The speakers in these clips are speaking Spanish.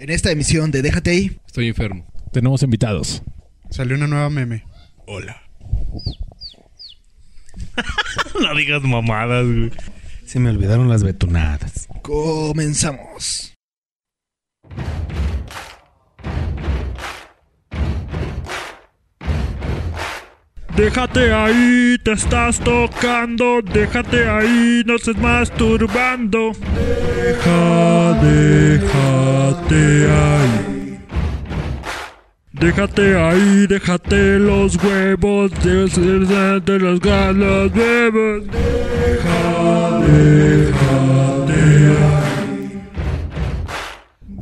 En esta emisión de Déjate ahí, Estoy enfermo. Tenemos invitados. Salió una nueva meme. Hola. no digas mamadas, güey. Se me olvidaron las betonadas. comenzamos. Déjate ahí, te estás tocando. Déjate ahí, no estés masturbando. Deja, déjate ahí. Déjate ahí, déjate los huevos, déjate los galos, huevos. Deja, déjate ahí.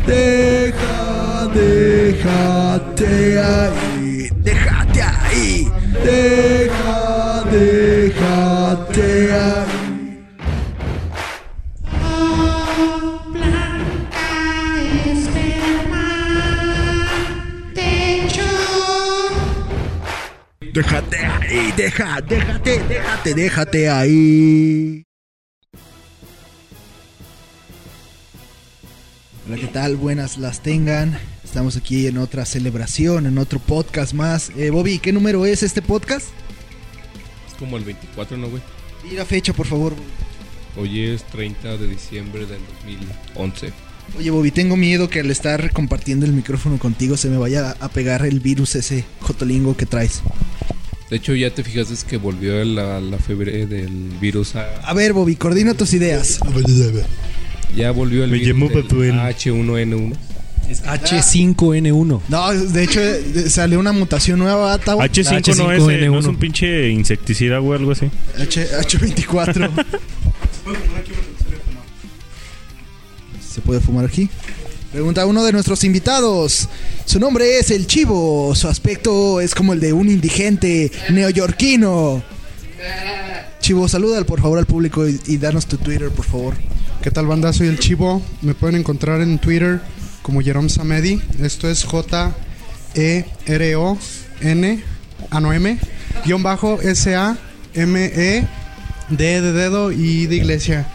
Deja, déjate ahí. Deja, déjate ahí. Blanca esperma, techo. Déjate ahí. Deja, déjate, déjate, déjate ahí. Hola, ¿qué tal? Buenas las tengan. Estamos aquí en otra celebración, en otro podcast más. Eh, Bobby, ¿qué número es este podcast? Es como el 24, ¿no, güey? Y la fecha, por favor. Hoy es 30 de diciembre del 2011. Oye, Bobby, tengo miedo que al estar compartiendo el micrófono contigo se me vaya a pegar el virus ese jotolingo que traes. De hecho, ya te fijaste que volvió la, la fiebre del virus a... A ver, Bobby, coordina tus ideas. Ya volvió el Me virus llamó del Papel. H1N1. Es H5N1. No, de hecho, salió una mutación nueva, Tau. H5 no es, eh, H5N1. no es un pinche insecticida o algo así. H, H24. ¿Se puede fumar aquí? Pregunta uno de nuestros invitados. Su nombre es El Chivo. Su aspecto es como el de un indigente neoyorquino. Chivo, saluda por favor al público y, y danos tu Twitter, por favor. ¿Qué tal banda? Soy el Chivo. Me pueden encontrar en Twitter como Jerome Samedi. Esto es J E R O N A no M guion bajo S A M E D de dedo y de iglesia.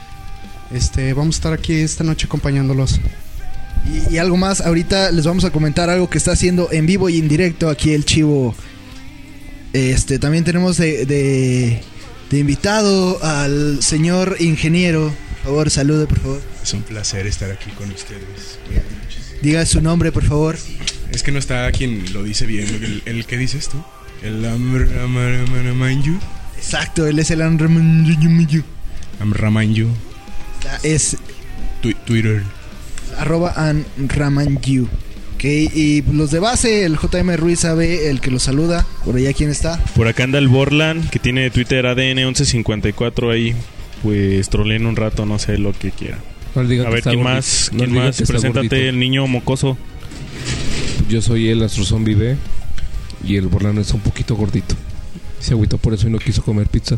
Este, vamos a estar aquí esta noche acompañándolos. Y, y algo más, ahorita les vamos a comentar algo que está haciendo en vivo y en directo aquí el Chivo. Este, también tenemos de, de, de invitado al señor ingeniero. Por favor, salude, por favor. Es un placer estar aquí con ustedes. Buenas noches. Diga su nombre, por favor. Es que no está quien lo dice bien. El, el que dices tú. El Amramanyu. Exacto, él es el Anramanyu. Amramanyu. Es Tu- Twitter. arroba Anramanyu. Ok, y los de base, el JM Ruiz sabe, el que los saluda. Por allá, ¿quién está? Por acá anda el Borland, que tiene Twitter ADN1154 ahí. Pues troleen un rato, no sé lo que quiera. No le digan A que ver, está ¿quién gordito. más? No ¿Quién más? que está Preséntate, gordito. el niño mocoso. Yo soy el Astro Zombie B. Y el Borlano está un poquito gordito. Se agüitó por eso y no quiso comer pizza.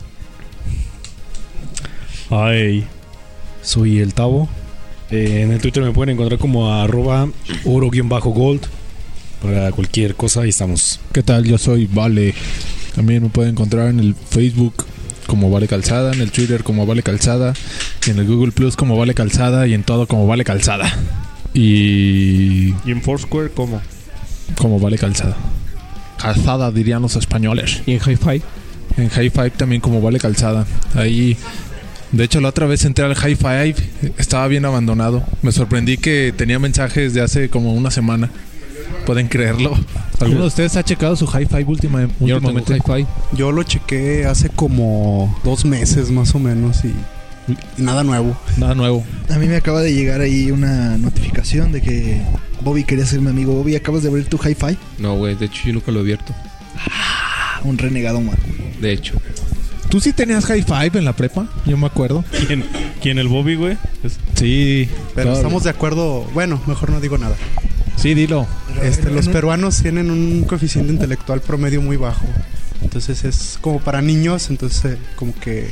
Ay, soy el Tavo. Eh, en el Twitter me pueden encontrar como arroba oro-gold. Para cualquier cosa, ahí estamos. ¿Qué tal? Yo soy Vale. También me pueden encontrar en el Facebook como Vale Calzada, en el Twitter como Vale Calzada, y en el Google Plus como Vale Calzada y en todo como Vale Calzada. Y ¿Y en Foursquare cómo? como Vale Calzada. Calzada dirían los españoles. Y en Hi-Fi. En High Five también como Vale Calzada. Ahí, de hecho, la otra vez entré al High Five, estaba bien abandonado. Me sorprendí que tenía mensajes de hace como una semana. ¿Pueden creerlo? ¿Alguno de ustedes ha checado su High Five última, Yo últimamente? hi-fi. Yo lo chequé hace como dos meses más o menos y, y nada nuevo. Nada nuevo. A mí me acaba de llegar ahí una notificación de que Bobby quería ser mi amigo. Bobby, ¿acabas de abrir tu hi-fi? No, güey. De hecho, yo nunca lo he abierto. Ah, un renegado man. De hecho. ¿Tú sí tenías High Five en la prepa? Yo me acuerdo. ¿Quién, quién el Bobby, güey? Sí. Pero claro. estamos de acuerdo. Bueno, mejor no digo nada. Sí, dilo. Este, los peruanos tienen un coeficiente intelectual promedio muy bajo. Entonces es como para niños, entonces eh, como que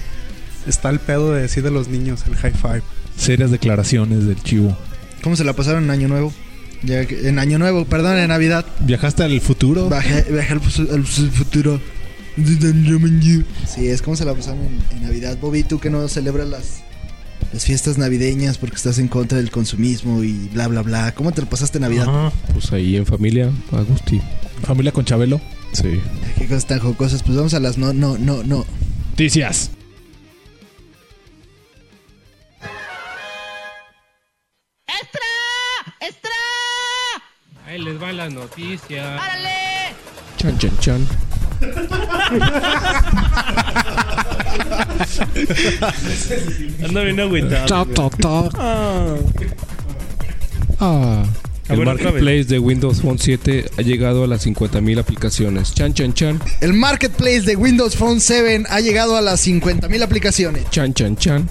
está el pedo de decir de los niños el high five. Serias declaraciones del chivo. ¿Cómo se la pasaron en Año Nuevo? Ya que- en Año Nuevo, perdón, en Navidad. ¿Viajaste al futuro? Bajé, bajé al, fu- al fu- futuro. Sí, es como se la pasaron en, en Navidad. Bobby, tú que no celebras las las fiestas navideñas porque estás en contra del consumismo y bla, bla, bla. ¿Cómo te lo pasaste Navidad? Ajá. Pues ahí en familia, Agusti. Familia con Chabelo. Sí. Qué cosas tan jocosas. Pues vamos a las no, no, no, no. Noticias. Ahí les van las noticias. Chan, chan, chan. Anda bien agüitado. güey. Ah. Ah. A El ver, marketplace de Windows Phone 7 ha llegado a las 50.000 aplicaciones. Chan, chan, chan. El marketplace de Windows Phone 7 ha llegado a las 50.000 aplicaciones. Chan, chan, chan.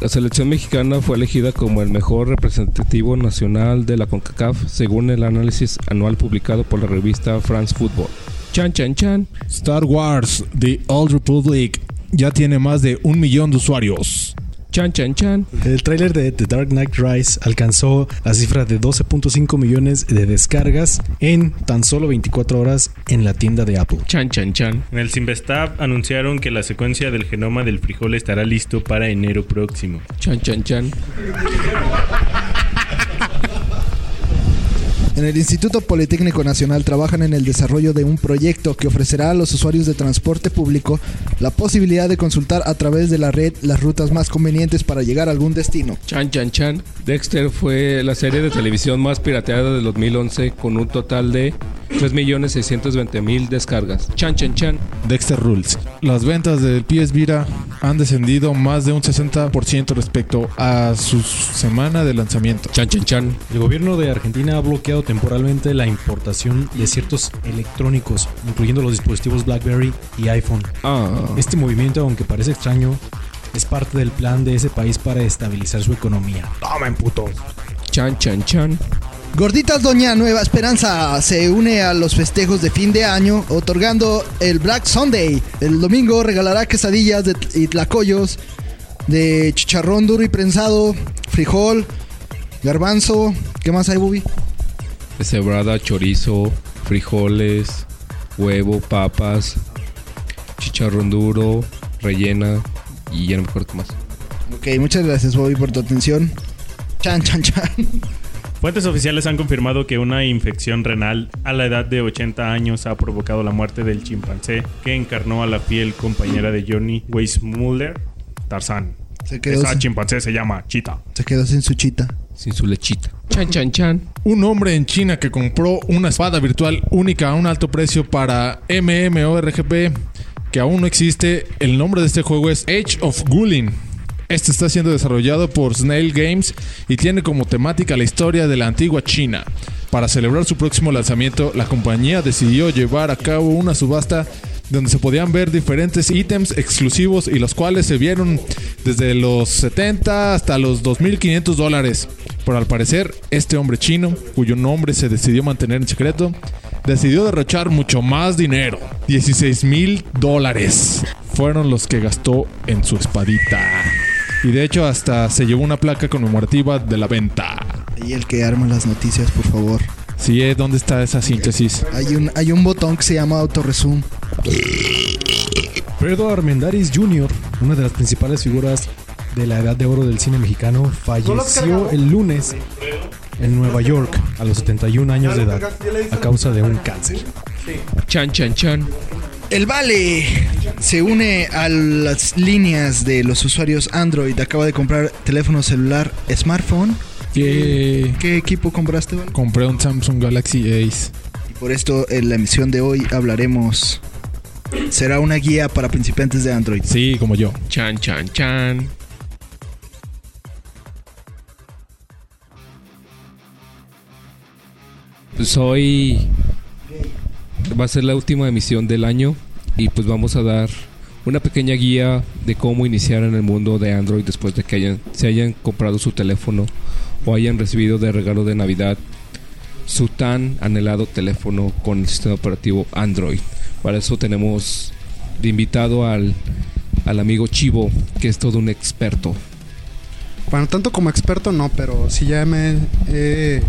La selección mexicana fue elegida como el mejor representativo nacional de la CONCACAF según el análisis anual publicado por la revista France Football. Chan, chan, chan. Star Wars The Old Republic ya tiene más de un millón de usuarios. Chan, chan, chan. El tráiler de The Dark Knight Rise alcanzó la cifra de 12.5 millones de descargas en tan solo 24 horas en la tienda de Apple. Chan, chan, chan. En el Simvestab anunciaron que la secuencia del genoma del frijol estará listo para enero próximo. Chan, chan, chan. En el Instituto Politécnico Nacional trabajan en el desarrollo de un proyecto que ofrecerá a los usuarios de transporte público la posibilidad de consultar a través de la red las rutas más convenientes para llegar a algún destino. Chan, chan, chan. Dexter fue la serie de televisión más pirateada del 2011 con un total de 3.620.000 descargas. Chan, chan, chan. Dexter Rules. Las ventas del PS Vita han descendido más de un 60% respecto a su semana de lanzamiento. Chan, chan, chan. El gobierno de Argentina ha bloqueado temporalmente la importación de ciertos electrónicos, incluyendo los dispositivos BlackBerry y iPhone. Ah. Este movimiento, aunque parece extraño, es parte del plan de ese país para estabilizar su economía. ¡Tomen, putos! Chan, chan, chan. Gorditas Doña Nueva Esperanza se une a los festejos de fin de año otorgando el Black Sunday. El domingo regalará quesadillas de, y tlacoyos de chicharrón duro y prensado, frijol, garbanzo. ¿Qué más hay, Bubi? Cebrada, chorizo, frijoles, huevo, papas, chicharrón duro, rellena y ya no me acuerdo qué más. Ok, muchas gracias, Bobby, por tu atención. Chan, chan, chan. Fuentes oficiales han confirmado que una infección renal a la edad de 80 años ha provocado la muerte del chimpancé que encarnó a la fiel compañera de Johnny Weissmuller, Tarzán. Se quedó, Esa sin, chimpancé se llama Chita. se quedó sin su chita. Sin su lechita. Chan, chan, chan. Un hombre en China que compró una espada virtual única a un alto precio para MMORGP que aún no existe. El nombre de este juego es Age of Gulin. Este está siendo desarrollado por Snail Games y tiene como temática la historia de la antigua China. Para celebrar su próximo lanzamiento, la compañía decidió llevar a cabo una subasta donde se podían ver diferentes ítems exclusivos y los cuales se vieron desde los 70 hasta los 2.500 dólares. Pero al parecer, este hombre chino, cuyo nombre se decidió mantener en secreto, decidió derrochar mucho más dinero. 16 mil dólares fueron los que gastó en su espadita. Y de hecho hasta se llevó una placa conmemorativa de la venta. Y el que arma las noticias, por favor. Sí, eh, ¿dónde está esa síntesis? Hay un, hay un botón que se llama autorresume. Pedro Armendáriz Jr., una de las principales figuras de la edad de oro del cine mexicano, falleció el lunes en Nueva York a los 71 años de edad a causa de un cáncer. Chan, chan, chan. El Vale se une a las líneas de los usuarios Android. Acaba de comprar teléfono celular smartphone. ¿Qué equipo compraste, Vale? compré un Samsung Galaxy Ace. Y por esto en la emisión de hoy hablaremos. Será una guía para principiantes de Android. Sí, como yo. Chan, chan, chan. Hoy va a ser la última emisión del año y pues vamos a dar una pequeña guía de cómo iniciar en el mundo de Android después de que hayan, se hayan comprado su teléfono o hayan recibido de regalo de Navidad su tan anhelado teléfono con el sistema operativo Android. Para eso tenemos de invitado al, al amigo Chivo, que es todo un experto. Bueno, tanto como experto no, pero sí ya me he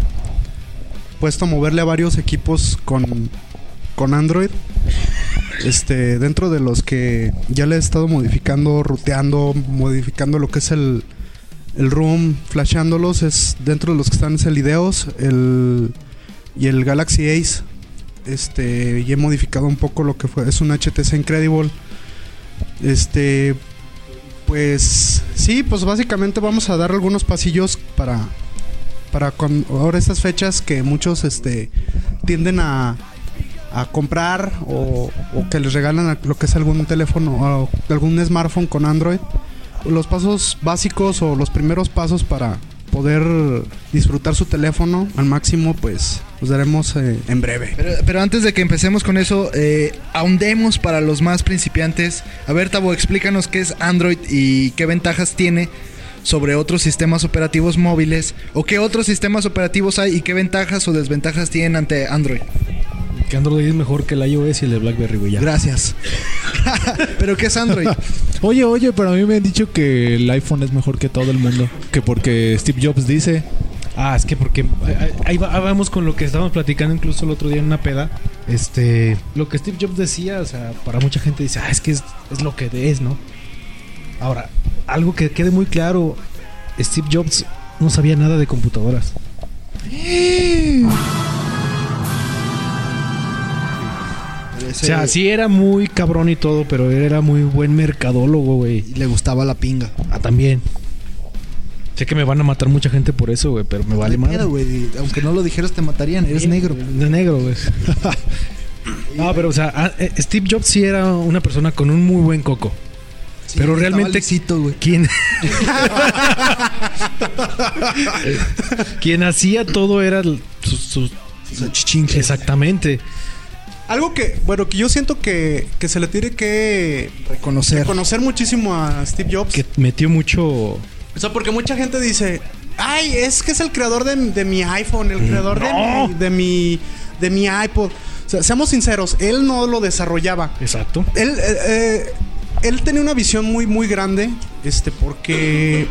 puesto a moverle a varios equipos con, con Android. Este, dentro de los que ya le he estado modificando, ruteando, modificando lo que es el, el room, flasheándolos, es dentro de los que están es el Ideos, el y el Galaxy Ace. Este, y he modificado un poco lo que fue, es un HTC Incredible. Este, pues sí, pues básicamente vamos a dar algunos pasillos para para con, ahora estas fechas que muchos este tienden a, a comprar o, o que les regalan lo que es algún teléfono o algún smartphone con Android. Los pasos básicos o los primeros pasos para poder disfrutar su teléfono al máximo, pues los daremos eh, en breve. Pero, pero antes de que empecemos con eso, eh, ahondemos para los más principiantes. A ver, Tabo, explícanos qué es Android y qué ventajas tiene sobre otros sistemas operativos móviles. O qué otros sistemas operativos hay y qué ventajas o desventajas tienen ante Android. Que Android es mejor que el iOS y el de BlackBerry, güey. Gracias. pero ¿qué es Android? Oye, oye, pero a mí me han dicho que el iPhone es mejor que todo el mundo. Que porque Steve Jobs dice. Ah, es que porque ahí- ahí va- ahí vamos con lo que estábamos platicando incluso el otro día en una peda. Este, lo que Steve Jobs decía, o sea, para mucha gente dice, ah, es que es, es lo que es, ¿no? Ahora, algo que quede muy claro, Steve Jobs no sabía nada de computadoras. O sea, sí era muy cabrón y todo, pero él era muy buen mercadólogo, güey. Le gustaba la pinga. Ah, también. Sé que me van a matar mucha gente por eso, güey, pero me vale Vale madre. güey. Aunque no lo dijeras, te matarían. Eres negro. De negro, güey. no, pero o sea, ah, eh, Steve Jobs sí era una persona con un muy buen coco. Pero realmente lisito, güey. quien quien hacía todo era sus, sea, chichinche. exactamente. Algo que, bueno, que yo siento que, que se le tiene que Reconocer. reconocer muchísimo a Steve Jobs. Que metió mucho O sea, porque mucha gente dice, ay, es que es el creador de, de mi iPhone, el creador de, mi, de mi de mi iPod. O sea, seamos sinceros, él no lo desarrollaba. exacto. Él, eh, eh, él tenía una visión muy, muy grande, este, porque...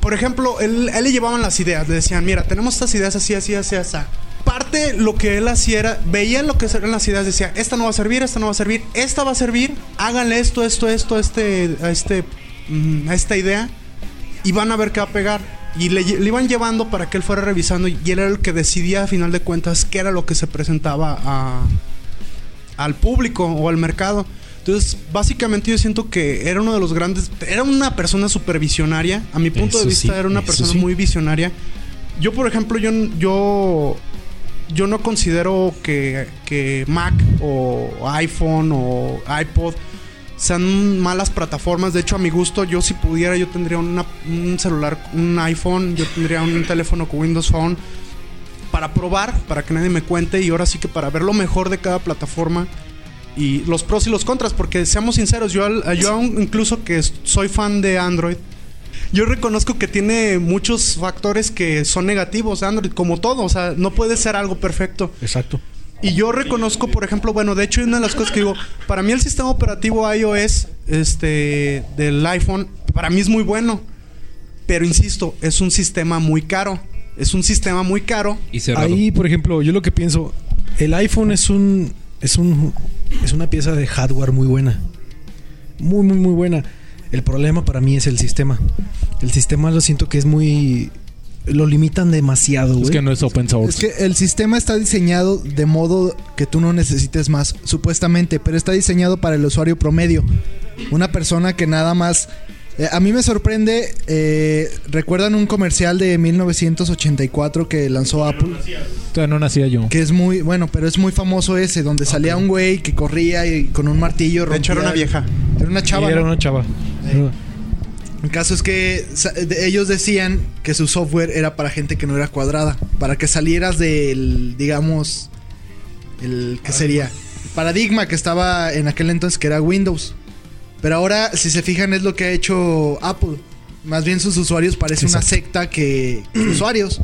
Por ejemplo, él, él le llevaban las ideas, le decían, mira, tenemos estas ideas así, así, así, así. Parte lo que él hacía era, veía lo que eran las ideas, decía, esta no va a servir, esta no va a servir, esta va a servir, háganle esto, esto, esto, este, a este, mm, esta idea, y van a ver qué va a pegar. Y le iban llevando para que él fuera revisando, y él era el que decidía a final de cuentas qué era lo que se presentaba a, al público o al mercado. Entonces, básicamente yo siento que era uno de los grandes, era una persona supervisionaria, a mi punto de vista sí, era una persona sí. muy visionaria. Yo, por ejemplo, yo yo yo no considero que, que Mac o iPhone o iPod sean malas plataformas. De hecho, a mi gusto, yo si pudiera, yo tendría una- un celular, un iPhone, yo tendría un teléfono con Windows Phone para probar, para que nadie me cuente y ahora sí que para ver lo mejor de cada plataforma y los pros y los contras, porque seamos sinceros, yo, al- yo aún incluso que soy fan de Android, yo reconozco que tiene muchos factores que son negativos Android, como todo, o sea, no puede ser algo perfecto. Exacto. Y yo reconozco, por ejemplo, bueno, de hecho, una de las cosas que digo, para mí el sistema operativo iOS este, del iPhone, para mí es muy bueno. Pero insisto, es un sistema muy caro. Es un sistema muy caro. Y cerrado. Ahí, por ejemplo, yo lo que pienso, el iPhone es un es un es una pieza de hardware muy buena. Muy muy muy buena. El problema para mí es el sistema. El sistema lo siento que es muy lo limitan demasiado, Es güey. que no es open source. Es que el sistema está diseñado de modo que tú no necesites más, supuestamente, pero está diseñado para el usuario promedio. Una persona que nada más... eh, a mí me sorprende, eh, ¿recuerdan un comercial de 1984 que lanzó Apple? Todavía no nacía yo. Que es muy, bueno, pero es muy famoso ese, donde salía un güey que corría y con un martillo De hecho, era rompía- una vieja. Era una Sí, chava. era ¿no? una chava. El caso es que ellos decían que su software era para gente que no era cuadrada, para que salieras del, digamos, el que sería el paradigma que estaba en aquel entonces que era Windows. Pero ahora, si se fijan, es lo que ha hecho Apple. Más bien sus usuarios parece una secta que usuarios.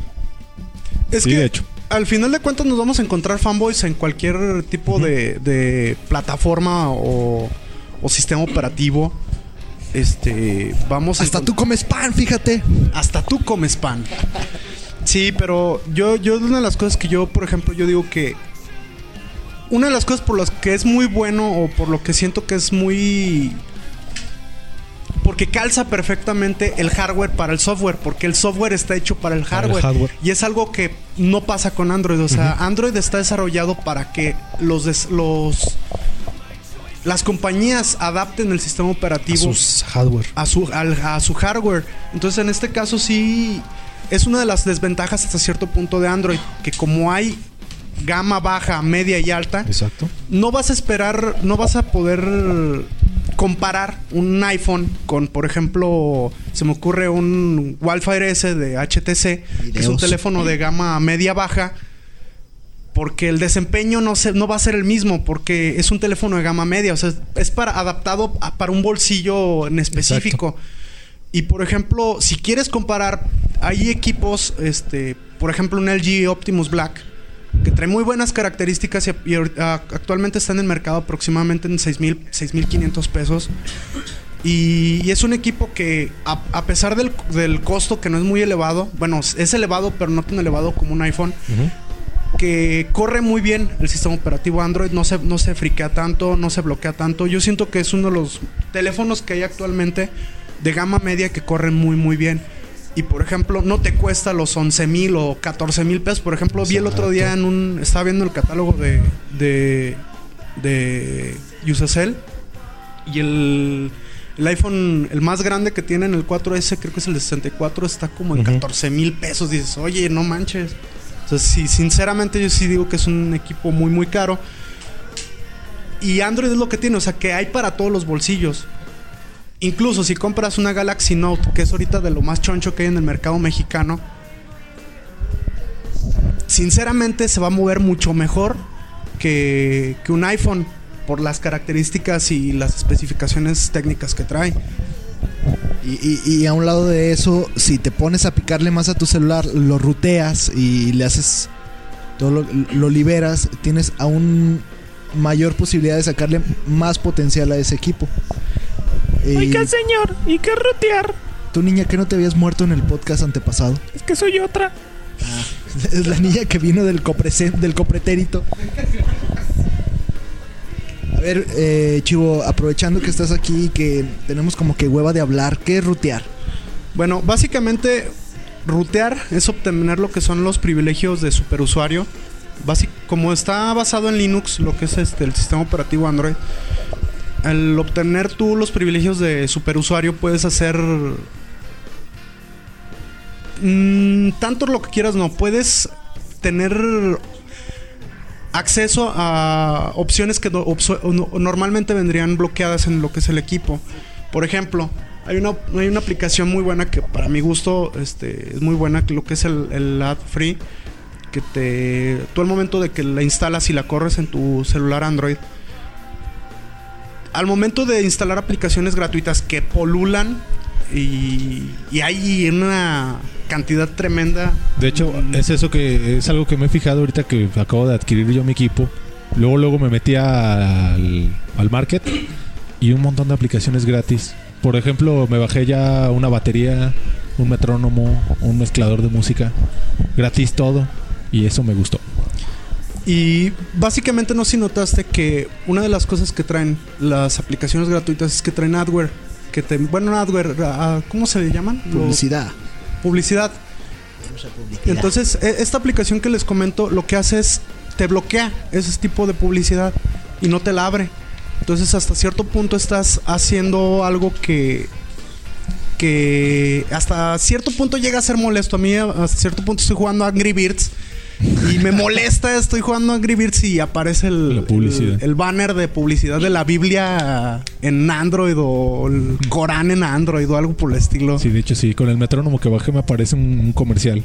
Es Sí, que de hecho. al final de cuentas nos vamos a encontrar fanboys en cualquier tipo de, de plataforma o, o sistema operativo. Este, vamos a Hasta tú comes pan, fíjate. hasta tú comes pan. Sí, pero yo, yo una de las cosas que yo, por ejemplo, yo digo que una de las cosas por las que es muy bueno o por lo que siento que es muy porque calza perfectmente el hardware para el software, porque el software está hecho para el hardware. Y es algo que no pasa con Android. O sea, Android está desarrollado para que los, des- los las compañías adapten el sistema A operativo sus hardware. a su, al- a su hardware. Entonces, en este caso sí es una de las desventajas hasta cierto punto de Android, que como hay gama baja, media y alta, Exacto. no vas a esperar, no vas a poder comparar un iPhone con, por ejemplo, se me ocurre un Wildfire S de HTC, que es un teléfono de gama media baja, porque el desempeño no, se, no va a ser el mismo, porque es un teléfono de gama media, o sea, es para adaptado a- para un bolsillo en específico. Y por ejemplo, si quieres comparar, hay equipos, este, por ejemplo, un LG Optimus Black, que trae muy buenas características y, actualmente está en el mercado aproximadamente en 6,000, 6,500 pesos. Y, y es un equipo que, a, a pesar del, del costo que no es muy elevado, bueno, es elevado, pero no tan elevado como un iPhone, que corre muy bien el sistema operativo Android, no se, no se friquea tanto, no se bloquea tanto. Yo siento que es uno de los teléfonos que hay actualmente de gama media que corren muy, muy bien. Y por ejemplo, no te cuesta los 11 mil o 14 mil pesos. Por ejemplo, vi el otro día en un. Estaba viendo el catálogo de. de. de Usacell. Y el. El iPhone, el más grande que tienen, el 4S, creo que es el de 64, está como en Ujú. 14 mil pesos. Dices, oye, no manches. O sea, sí, sinceramente yo sí digo que es un equipo muy, muy caro. Y Android es lo que tiene, o sea, que hay para todos los bolsillos. Incluso si compras una Galaxy Note, que es ahorita de lo más choncho que hay en el mercado mexicano, sinceramente se va a mover mucho mejor que, que un iPhone por las características y las especificaciones técnicas que trae. Y, a un lado de eso, si te pones a picarle más a tu celular, lo ruteas y le haces todo lo, lo liberas, tienes aún mayor posibilidad de sacarle más potencial a ese equipo. Y Oiga, señor, ¿y qué rutear? tu niña que no te habías muerto en el podcast antepasado. Es que soy otra. Es la niña que vino del, coprese- del copretérito. A ver, eh, Chivo, aprovechando que estás aquí y que tenemos como que hueva de hablar, ¿qué es rutear? Bueno, básicamente rutear es obtener lo que son los privilegios de superusuario. Basi- como está basado en Linux, lo que es este el sistema operativo Android, al obtener tú los privilegios de superusuario puedes hacer mm, tanto lo que quieras, no puedes tener acceso a opciones que normalmente vendrían bloqueadas en lo que es el equipo. Por ejemplo, hay una, hay una aplicación muy buena que para mi gusto este, es muy buena, lo que es el, el ad free, que te tú al momento de que la instalas y la corres en tu celular Android, al momento de instalar aplicaciones gratuitas que polulan y, y hay una cantidad tremenda. De hecho, es eso que es algo que me he fijado ahorita que acabo de adquirir yo mi equipo. Luego, luego me metí al, al market y un montón de aplicaciones gratis. Por ejemplo, me bajé ya una batería, un metrónomo, un mezclador de música. Gratis todo. Y eso me gustó. Y básicamente no sé si notaste que una de las cosas que traen las aplicaciones gratuitas es que traen adware. Que te, bueno, no adware, ah, ¿cómo se le llaman? Lo- Publicidad. publicidad. Entonces, e- esta aplicación que les comento lo que hace es te bloquea ese tipo de publicidad y no te la abre. Entonces, hasta cierto punto estás haciendo algo que que hasta cierto punto llega a ser molesto. A mí hasta cierto punto estoy jugando a Angry Birds y me molesta, estoy jugando a Angry Birds y aparece el, La publicidad. el, el banner de publicidad de la Biblia en Android o el Corán en Android o algo por el estilo. Sí, de hecho, sí. Con el metrónomo que bajé me aparece un, un comercial.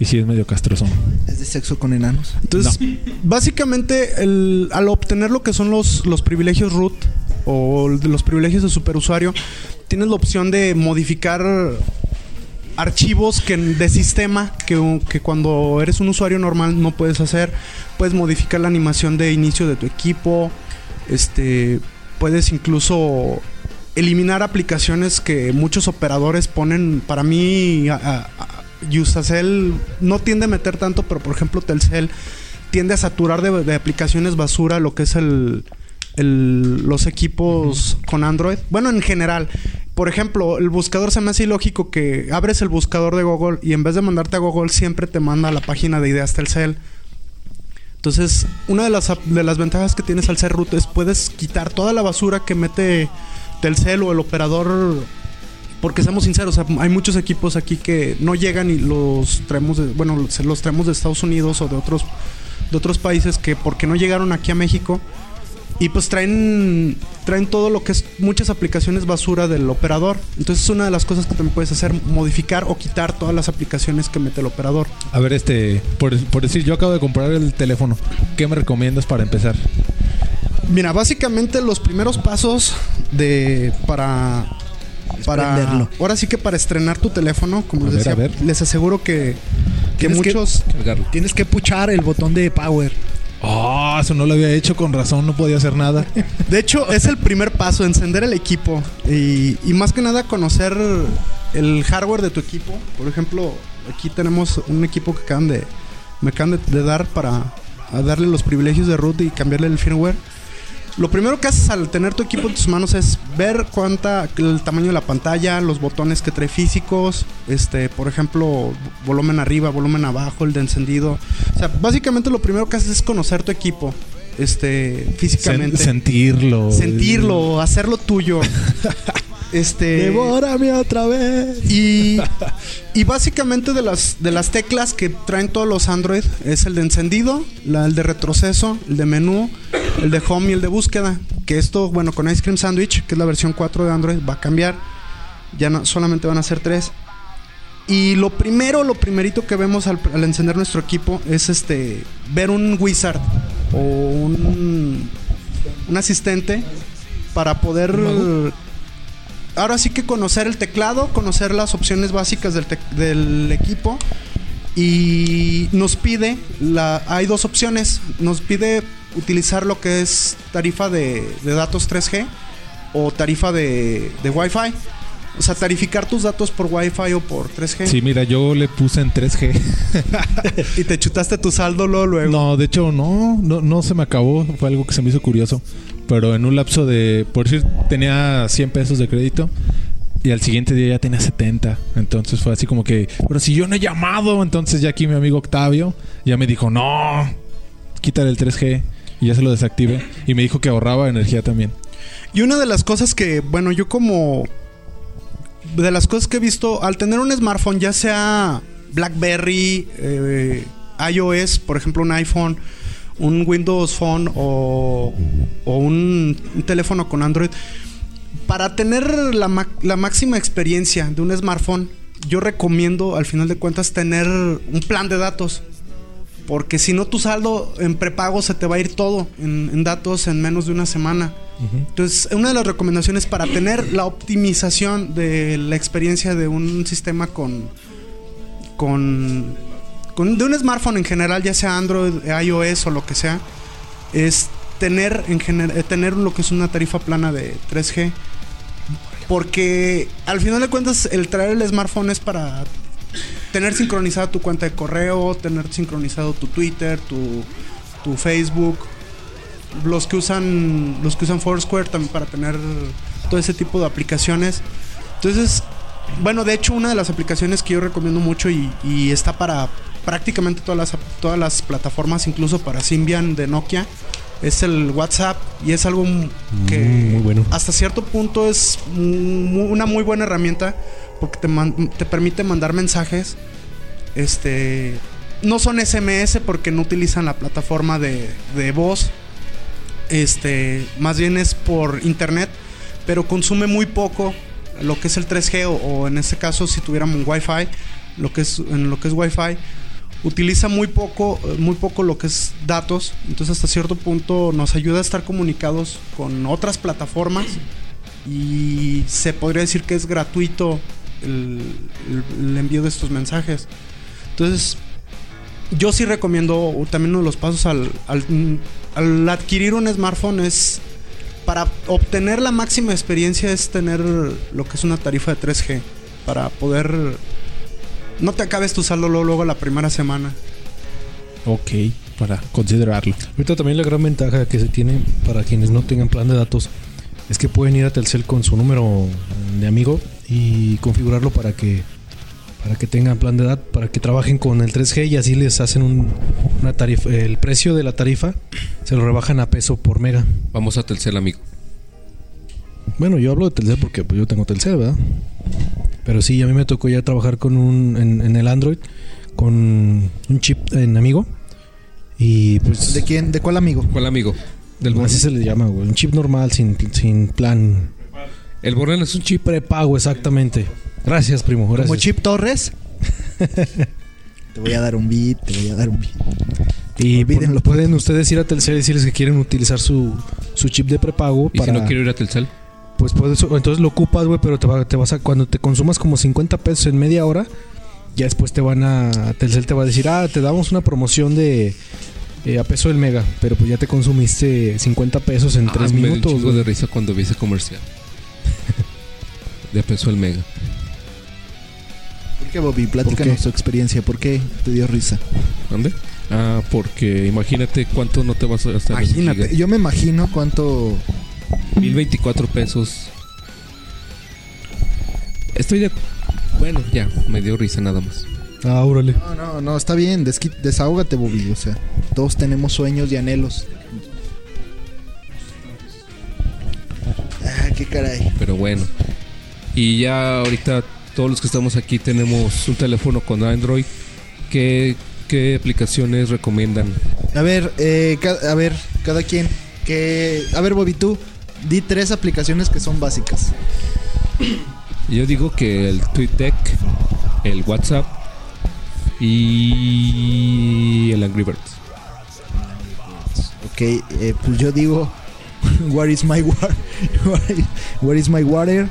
Y sí, es medio castrozón. Es de sexo con enanos. Entonces, básicamente, el- al obtener lo que son los, los privilegios root o de los privilegios de superusuario, tienes la opción de modificar archivos que, de sistema que, que cuando eres un usuario normal no puedes hacer. Puedes modificar la animación de inicio de tu equipo. Este, puedes incluso eliminar aplicaciones que muchos operadores ponen. Para mí, a- a- a- Usacell no tiende a meter tanto, pero por ejemplo Telcel tiende a saturar de, de aplicaciones basura lo que es el, el- los equipos con Android. Bueno, en general. Por ejemplo, el buscador se me hace ilógico que abres el buscador de Google y en vez de mandarte a Google siempre te manda a la página de Ideas Telcel. Entonces, una de las, de las ventajas que tienes al ser root es puedes quitar toda la basura que mete Telcel o el operador. Porque seamos sinceros, hay muchos equipos aquí que no llegan y los traemos de, bueno, los traemos de Estados Unidos o de otros de otros países que porque no llegaron aquí a México y pues traen traen todo lo que es muchas aplicaciones basura del operador. Entonces es una de las cosas que también puedes hacer, modificar o quitar todas las aplicaciones que mete el operador. A ver, este, por, por decir, yo acabo de comprar el teléfono. ¿Qué me recomiendas para empezar? Mira, básicamente los primeros pasos de para para prenderlo. ahora sí que para estrenar tu teléfono, como A les ver, decía, a ver. les aseguro que que muchos. Tienes que puchar el botón de power. Oh, eso no lo había hecho con razón, no podía hacer nada. De hecho, es el primer paso, encender el equipo y, más que nada conocer el hardware de tu equipo. Por ejemplo, aquí tenemos un equipo que acaban de, me acaban de, dar para darle los privilegios de root y cambiarle el firmware. Lo primero que haces al tener tu equipo en tus manos es ver cuánta el tamaño de la pantalla, los botones que trae físicos, este, por ejemplo, volumen arriba, volumen abajo, el de encendido. O sea, básicamente lo primero que haces es conocer tu equipo, este, físicamente Sen- sentirlo. sentirlo, hacerlo tuyo. este Devórame otra vez. y, y básicamente de las de las teclas que traen todos los Android es el de encendido, la, el de retroceso, el de menú, el de home y el de búsqueda. Que esto, bueno, con Ice Cream Sandwich, que es la versión 4 de Android, va a cambiar. Ya no, solamente van a ser tres. Y lo primero, lo primerito que vemos al, al encender nuestro equipo es este ver un wizard o un, un asistente para poder ahora sí que conocer el teclado, conocer las opciones básicas del, del equipo y nos pide la hay dos opciones, nos pide utilizar lo que es tarifa de, de datos 3G o tarifa de, de Wi-Fi. O sea, tarificar tus datos por Wi-Fi o por 3G. Sí, mira, yo le puse en 3G. Y te chutaste tu saldo luego. luego. No, de hecho, no, no, no se me acabó. Fue algo que se me hizo curioso. Pero en un lapso de, por decir, tenía 100 pesos de crédito. Y al siguiente día ya tenía 70. Entonces fue así como que, pero si yo no he llamado. Entonces ya aquí mi amigo Octavio ya me dijo, no, quítale el 3G. Y ya se lo desactive. Y me dijo que ahorraba energía también. Y una de las cosas que, bueno, yo como... De las cosas que he visto, al tener un smartphone, ya sea BlackBerry, eh, iOS, por ejemplo un iPhone, un Windows Phone o, o un, un teléfono con Android, para tener la, la máxima experiencia de un smartphone, yo recomiendo al final de cuentas tener un plan de datos. Porque si no, tu saldo en prepago se te va a ir todo en, en datos en menos de una semana. Entonces, una de las recomendaciones para tener la optimización de la experiencia de un sistema con. con. De un smartphone en general, ya sea Android, iOS o lo que sea, es tener, en eh, tener lo que es una tarifa plana de 3G. Porque al final de cuentas, el traer el smartphone es para tener sincronizada tu cuenta de correo, tener sincronizado tu Twitter, tu, Facebook, los que usan los que usan Foursquare también para tener todo ese tipo de aplicaciones. Entonces, bueno, de hecho una de las aplicaciones que yo recomiendo mucho y está para prácticamente todas las todas las plataformas, incluso para Symbian de Nokia, es el WhatsApp y es algo que Mm, muy bueno. hasta cierto punto es mu- una muy buena herramienta porque te, man- te permite mandar mensajes. Este no son SMS porque no utilizan la plataforma de, de voz. Este, más bien es por internet, pero consume muy poco lo que es el 3G o, o en este caso si tuviéramos Wi-Fi, lo que es en lo que es Wi-Fi utiliza muy poco eh, muy poco lo que es datos, entonces hasta cierto punto nos ayuda a estar comunicados con otras plataformas y se podría decir que es gratuito el, envío de estos mensajes. Entonces, yo sí recomiendo también uno de los pasos al, al adquirir un smartphone es para obtener la máxima experiencia es tener lo que es una tarifa de 3G para poder no te acabes tu saldo luego, luego la primera semana. Ok. para considerarlo. Ahorita también la gran ventaja que se tiene para quienes no tengan plan de datos es que pueden ir a Telcel con su número de amigo y configurarlo para que para que tengan plan de datos, para que trabajen con el 3G y así les hacen un- una tarifa, el precio de la tarifa se lo rebajan a peso por mega. Vamos a Telcel, amigo. Bueno, yo hablo de Telcel porque pues, yo tengo Telcel, ¿verdad? Pero sí, a mí me tocó ya trabajar con un en, en el Android con un chip en amigo y pues ¿De quién? ¿De cuál amigo? ¿Cuál amigo? Del así se le llama, güey, un chip normal sin, sin plan El Borland es un chip. prepago exactamente. Gracias, primo, gracias. ¿Como Chip Torres? te voy a dar un beat, te voy a dar un beat. Y Olvídenlo, pu- pueden ustedes ir a Telcel y decirles que quieren utilizar su, su chip de prepago Y para si no quiero ir a Telcel, pues puedes, entonces lo ocupas, güey, pero te, va- te vas a cuando te consumas como 50 pesos en media hora, ya después te van a Telcel te va a decir, "Ah, te damos una promoción de eh, a peso el mega, pero pues ya te consumiste 50 pesos en Ah, 3 me dio un minutos." chingo güey. de risa cuando vi ese comercial. de peso el mega. ¿Por qué, Bobby? Platícanos tu experiencia. ¿Por qué te dio risa? ¿Dónde? Ah, porque imagínate cuánto no te vas a gastar. Imagínate. Yo me imagino cuánto... 1024 pesos. Estoy de. Bueno, ya, me dio risa nada más. Ah, órale. No, no, no, está bien. desqui- Desahógate, Bobby. O sea, todos tenemos sueños y anhelos. Ah, qué caray. Pero bueno. Y ya ahorita todos los que estamos aquí tenemos un teléfono con Android. ¿Qué, qué aplicaciones recomiendan? A ver, eh, a ver, cada quien. Que, a ver, Bobby, tú di tres aplicaciones que son básicas. Yo digo que el TweetDeck, el WhatsApp y el Angry Birds. Ok, eh, pues yo digo, Where is my water? Where is my water?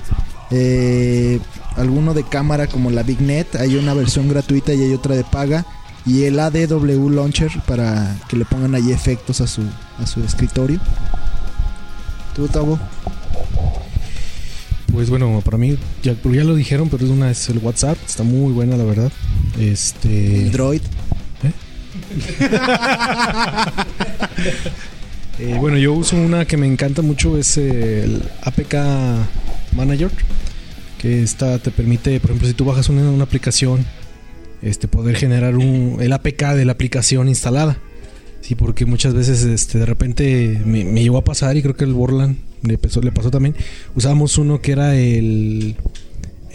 Eh, alguno de cámara como la BigNet, hay una versión gratuita y hay otra de paga. Y el ADW Launcher para que le pongan ahí efectos a su, a su escritorio. ¿Tú, Tavo? Pues bueno, para mí ya, ya lo dijeron, pero es una es el WhatsApp, está muy buena la verdad. Este Droid. Eh, bueno, yo uso una que me encanta mucho, es el APK Manager, que esta te permite, por ejemplo, si tú bajas una, una aplicación, este, poder generar un, el APK de la aplicación instalada. Sí, porque muchas veces este, de repente me, me llegó a pasar y creo que el Borland le pasó, le pasó también. Usábamos uno que era el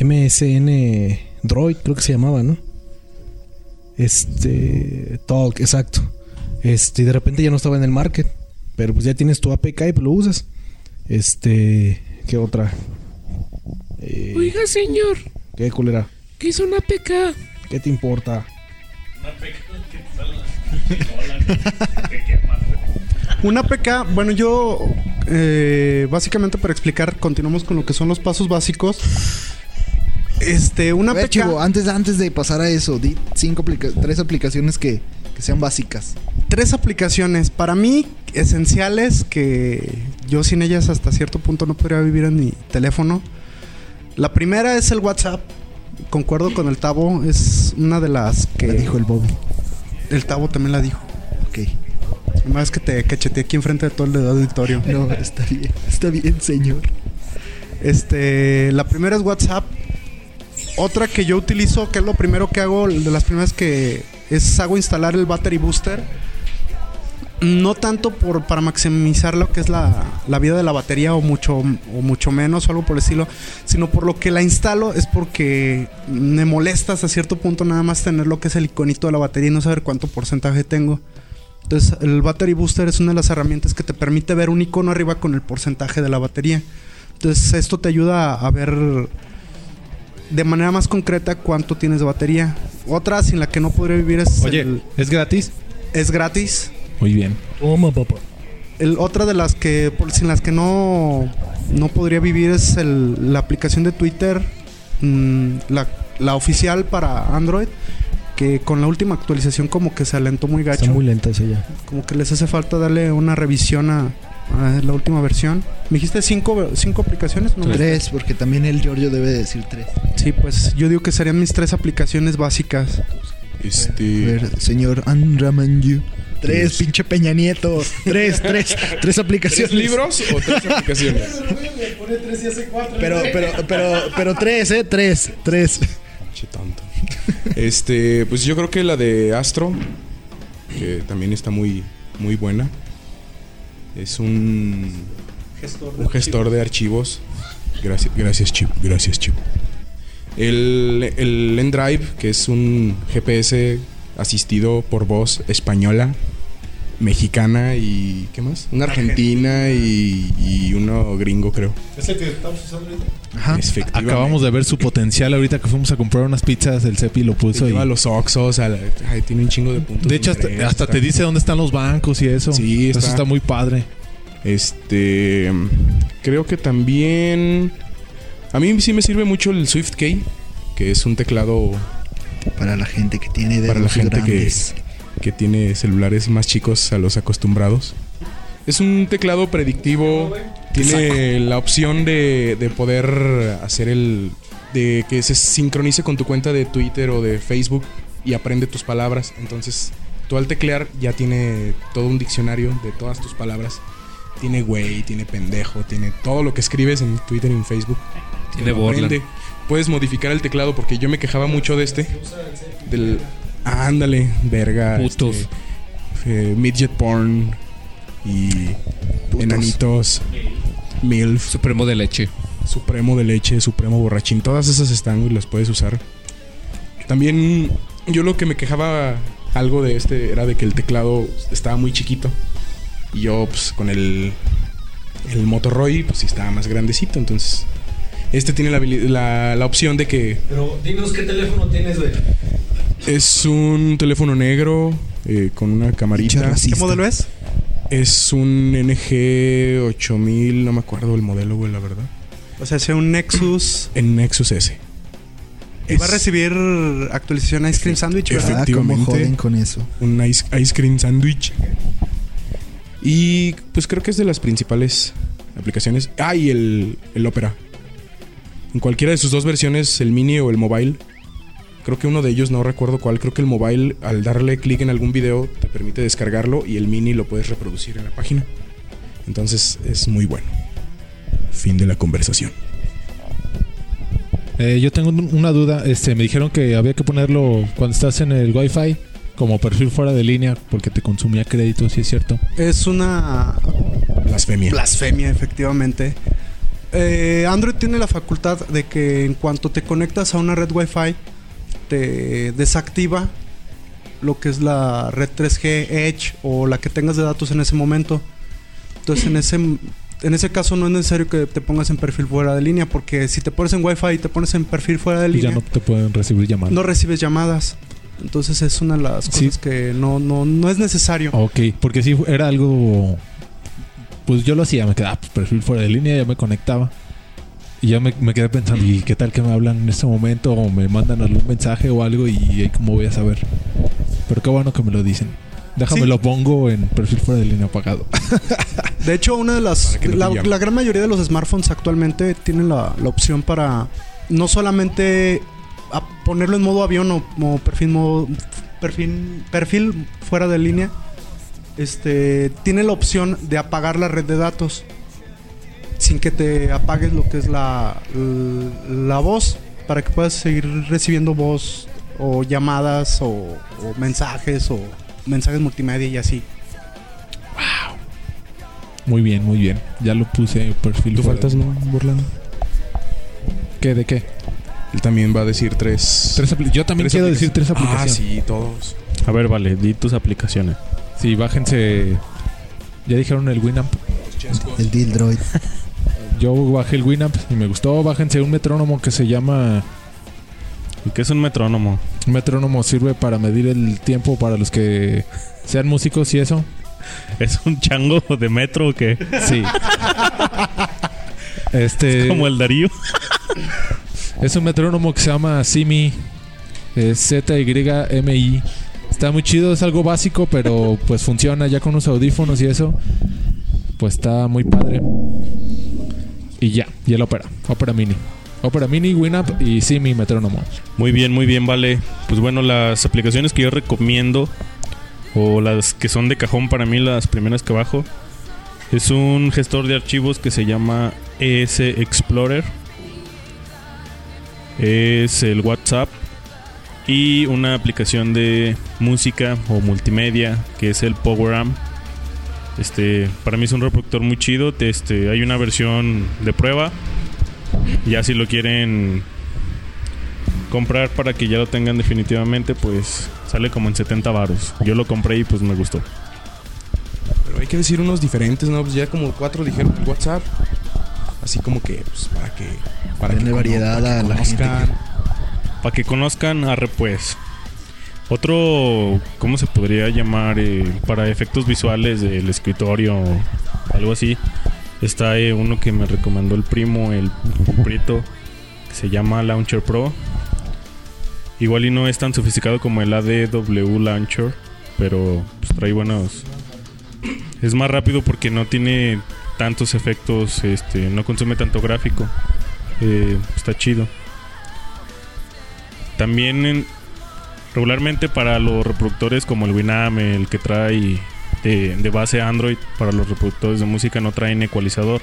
MSN Droid, creo que se llamaba, ¿no? Este, Talk, exacto. Este, y de repente ya no estaba en el market. Pero pues ya tienes tu APK y pues lo usas. Este, ¿qué otra? Eh, Oiga, señor, ¿Qué culera? ¿qué es una PK? ¿Qué te importa? Una PK, bueno, yo eh, básicamente para explicar, continuamos con lo que son los pasos básicos. Este, una ver, PK. Chivo, antes, antes de pasar a eso, di cinco aplica- tres aplicaciones que, que sean básicas. Tres aplicaciones para mí esenciales que yo sin ellas hasta cierto punto no podría vivir en mi teléfono. La primera es el WhatsApp. Concuerdo con el Tavo, es una de las que Le dijo el Bobby. El Tavo también la dijo. Ok. Más que te cacheteé aquí enfrente de todo el auditorio. No, está bien, está bien, señor. Este, la primera es WhatsApp. Otra que yo utilizo, que es lo primero que hago, de las primeras que es hago instalar el battery booster. No tanto por para maximizar lo que es la, la vida de la batería o mucho o mucho menos o algo por el estilo, sino por lo que la instalo es porque me molesta hasta cierto punto nada más tener lo que es el iconito de la batería y no saber cuánto porcentaje tengo. Entonces, el battery booster es una de las herramientas que te permite ver un icono arriba con el porcentaje de la batería. Entonces, esto te ayuda a ver de manera más concreta cuánto tienes de batería. Otra sin la que no podría vivir es Oye, el- ¿es gratis? es gratis. Muy bien. Toma, papá. El, otra de las que por, sin las que no no podría vivir es el- la aplicación de Twitter, mm, la, la oficial para Android, que con la última actualización como que se alentó muy gacho. Está muy lenta esa ya. Como que les hace falta darle una revisión a, a la última versión. ¿Me dijiste cinco, cinco aplicaciones? No, Tres, porque también el Giorgio debe decir tres. Sí, pues yo digo que serían mis tres aplicaciones básicas. A Este. ver, señor Anramanyu. Tres, pinche Peña Nieto. Tres, tres, tres aplicaciones. ¿Tres libros o tres aplicaciones? Pero, pero, pero, pero tres, ¿eh? Tres, tres. Che tonto. Este, pues yo creo que la de Astro, que también está muy, muy buena. Es un un gestor de archivos. Gracias, gracias Chip, gracias Chip. El, el Endrive, que es un GPS asistido por voz española, mexicana y ¿qué más? Una argentina y, y uno gringo, creo. ¿Es el que estamos usando ahorita? Ajá. Acabamos de ver su potencial ahorita que fuimos a comprar unas pizzas, el Cepi lo puso Te y... lleva a los Oxos, a la- ay, tiene un chingo de puntos. De hecho, hasta, interés, hasta está- te dice dónde están los bancos y eso. Sí, Eso está- muy padre. Este. Creo que también. A mí sí me sirve mucho el Swift Key, que es un teclado Para la gente que tiene dedos para la gente que, grandes. que tiene celulares más chicos a los acostumbrados. Es un teclado predictivo. Tiene la opción de, de poder hacer el. de que se sincronice con tu cuenta de Twitter o de Facebook y aprende tus palabras. Entonces, tú al teclear ya tiene todo un diccionario de todas tus palabras. Tiene güey, tiene pendejo, tiene todo lo que escribes en Twitter y en Facebook. Tiene. Puedes modificar el teclado porque yo me quejaba mucho de este. Del. Ándale, verga. Putos. este, eh, midget porn y enanitos, MILF, Supremo de leche. Supremo de leche, Supremo borrachín. Todas esas están y las puedes usar. También yo lo que me quejaba algo de este era de que el teclado estaba muy chiquito. Y yo pues con el, el Motoroy pues sí estaba más grandecito. Entonces este tiene la, la, la opción de que Pero dinos qué teléfono tienes, güey. es un teléfono negro eh, con una camarita. ¿Qué modelo es? Es un NG 8000, no me acuerdo el modelo, güey, la verdad. O sea, es un Nexus. En Nexus S. Y va a recibir actualización Ice Cream Sandwich. Ah, efectivamente. joden con eso. Un ice, ice cream sandwich. Y pues creo que es de las principales aplicaciones. Ah, y el, el Opera. En cualquiera de sus dos versiones, el mini o el mobile. Creo que uno de ellos, no recuerdo cuál. Creo que el mobile, al darle clic en algún video, te permite descargarlo y el mini lo puedes reproducir en la página. Entonces es muy bueno. Fin de la conversación. Eh, yo tengo un- una duda. Este, me dijeron que había que ponerlo cuando estás en el Wi-Fi como perfil fuera de línea porque te consumía crédito, si es cierto. Es una Blasfemia. blasfemia, efectivamente. Eh, Android tiene la facultad de que en cuanto te conectas a una red Wi-Fi, te desactiva lo que es la red 3G Edge o la que tengas de datos en ese momento. Entonces, en ese, en ese caso no es necesario que te pongas en perfil fuera de línea, porque si te pones en Wi-Fi y te pones en perfil fuera de Y línea, ya no te pueden recibir llamadas. no recibes llamadas. Entonces es una de las Sí. cosas que no, no, no es necesario. Ok, porque si era algo. Pues yo lo hacía, me quedaba pues, perfil fuera de línea, ya me conectaba. Y ya me, me quedé pensando, ¿y qué tal que me hablan en este momento? O me mandan algún mensaje o algo y ahí cómo voy a saber. Pero qué bueno que me lo dicen. Déjame Sí. lo pongo en perfil fuera de línea apagado. De hecho, una de las. No La, gran mayoría de los smartphones actualmente tienen la, la opción para no solamente a ponerlo en modo avión o, o perfil, modo, perfil, perfil fuera de línea. Este tiene la opción de apagar la red de datos sin que te apagues lo que es la, la voz para que puedas seguir recibiendo voz o llamadas o, o mensajes o mensajes multimedia y así. Muy bien, muy bien. Ya lo puse en perfil ¿Tú faltas, no, Borlando? ¿Qué? ¿De qué? Él también va a decir tres. Tres Yo también tres quiero decir tres Ah, aplicaciones. sí, todos. A ver, vale, di tus aplicaciones. Sí, bájense. Ya dijeron el Winamp. El Dildroid. Yo bajé el Winamp y me gustó. Bájense un metrónomo que se llama. ¿Y qué es un metrónomo? Un metrónomo sirve para medir el tiempo para los que sean músicos y eso. ¿Es un chango de metro o qué? Sí. Este Como el Darío. es un metrónomo que se llama Simi es Z-Y-M-I. Está muy chido, es algo básico, pero pues funciona ya con unos audífonos y eso. Pues está muy padre. Y ya, y el Opera, Opera Mini. Opera Mini, Winamp y Simi metrónomo. Muy bien, muy bien, vale. Pues bueno, las aplicaciones que yo recomiendo o las que son de cajón para mí, las primeras que bajo. Es un gestor de archivos que se llama ES Explorer. Es el WhatsApp y una aplicación de música o multimedia que es el PowerAmp. Este, para mí es un reproductor muy chido. Este, hay una versión de prueba. Ya si lo quieren comprar para que ya lo tengan definitivamente, pues sale como en 70 varos. Yo lo compré y pues me gustó. Pero hay que decir unos diferentes, ¿no? Pues ya como cuatro dijeron WhatsApp. Así como que, pues, para que. Para Denle que variedad para que a la gente. Para que conozcan, arre pues. Otro, ¿cómo se podría llamar? Eh, para efectos visuales del escritorio algo así. Está eh, uno que me recomendó el primo, el Prieto, que se llama Launcher Pro. Igual y no es tan sofisticado como el ADW Launcher, pero pues, trae buenos... Es más rápido porque no tiene tantos efectos, este, no consume tanto gráfico. Eh, está chido. También en- regularmente para los reproductores como el Winamp, el que trae de, de base Android, para los reproductores de música no traen ecualizador.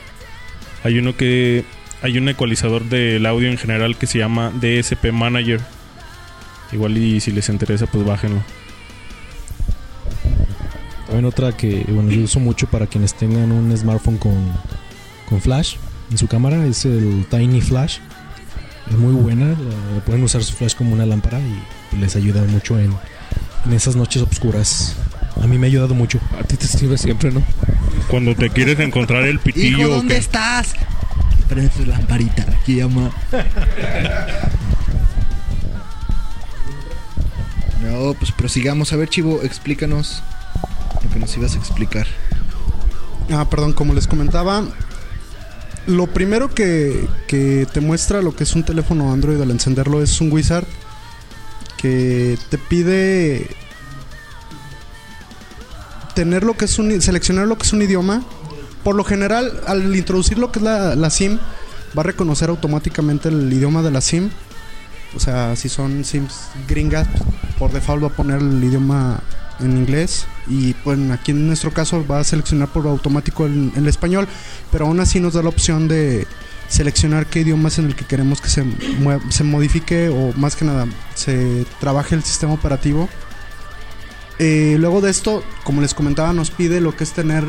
Hay uno que hay un ecualizador del audio en general que se llama DSP Manager. Igual y si les interesa pues bájenlo. También otra que bueno, yo uso mucho para quienes tengan un smartphone con, con flash en su cámara es el Tiny Flash. Es muy buena, la- pueden usar su flash como una lámpara y les ayuda mucho en, en esas noches oscuras. A mí me ha ayudado mucho. A ti te sirve siempre, ¿no? Cuando te quieres encontrar el pitillo Hijo, ¿dónde qué? estás? Prende tu lamparita. Aquí llama. No, pues prosigamos. A ver, Chivo, explícanos lo que nos ibas a explicar. Ah, perdón, como les comentaba, lo primero que, te muestra lo que es un teléfono Android al encenderlo es un wizard que te pide tener lo que es un seleccionar lo que es un idioma. Por lo general, al introducir lo que es la, la SIM, va a reconocer automáticamente el idioma de la SIM. O sea, si son SIMs gringas, por default va a poner el idioma en inglés y pues aquí en nuestro caso va a seleccionar por automático el, español, pero aún así nos da la opción de seleccionar qué idioma es en el que queremos que se, se modifique o más que nada se trabaje el sistema operativo. Eh, luego de esto, como les comentaba, nos pide lo que es tener,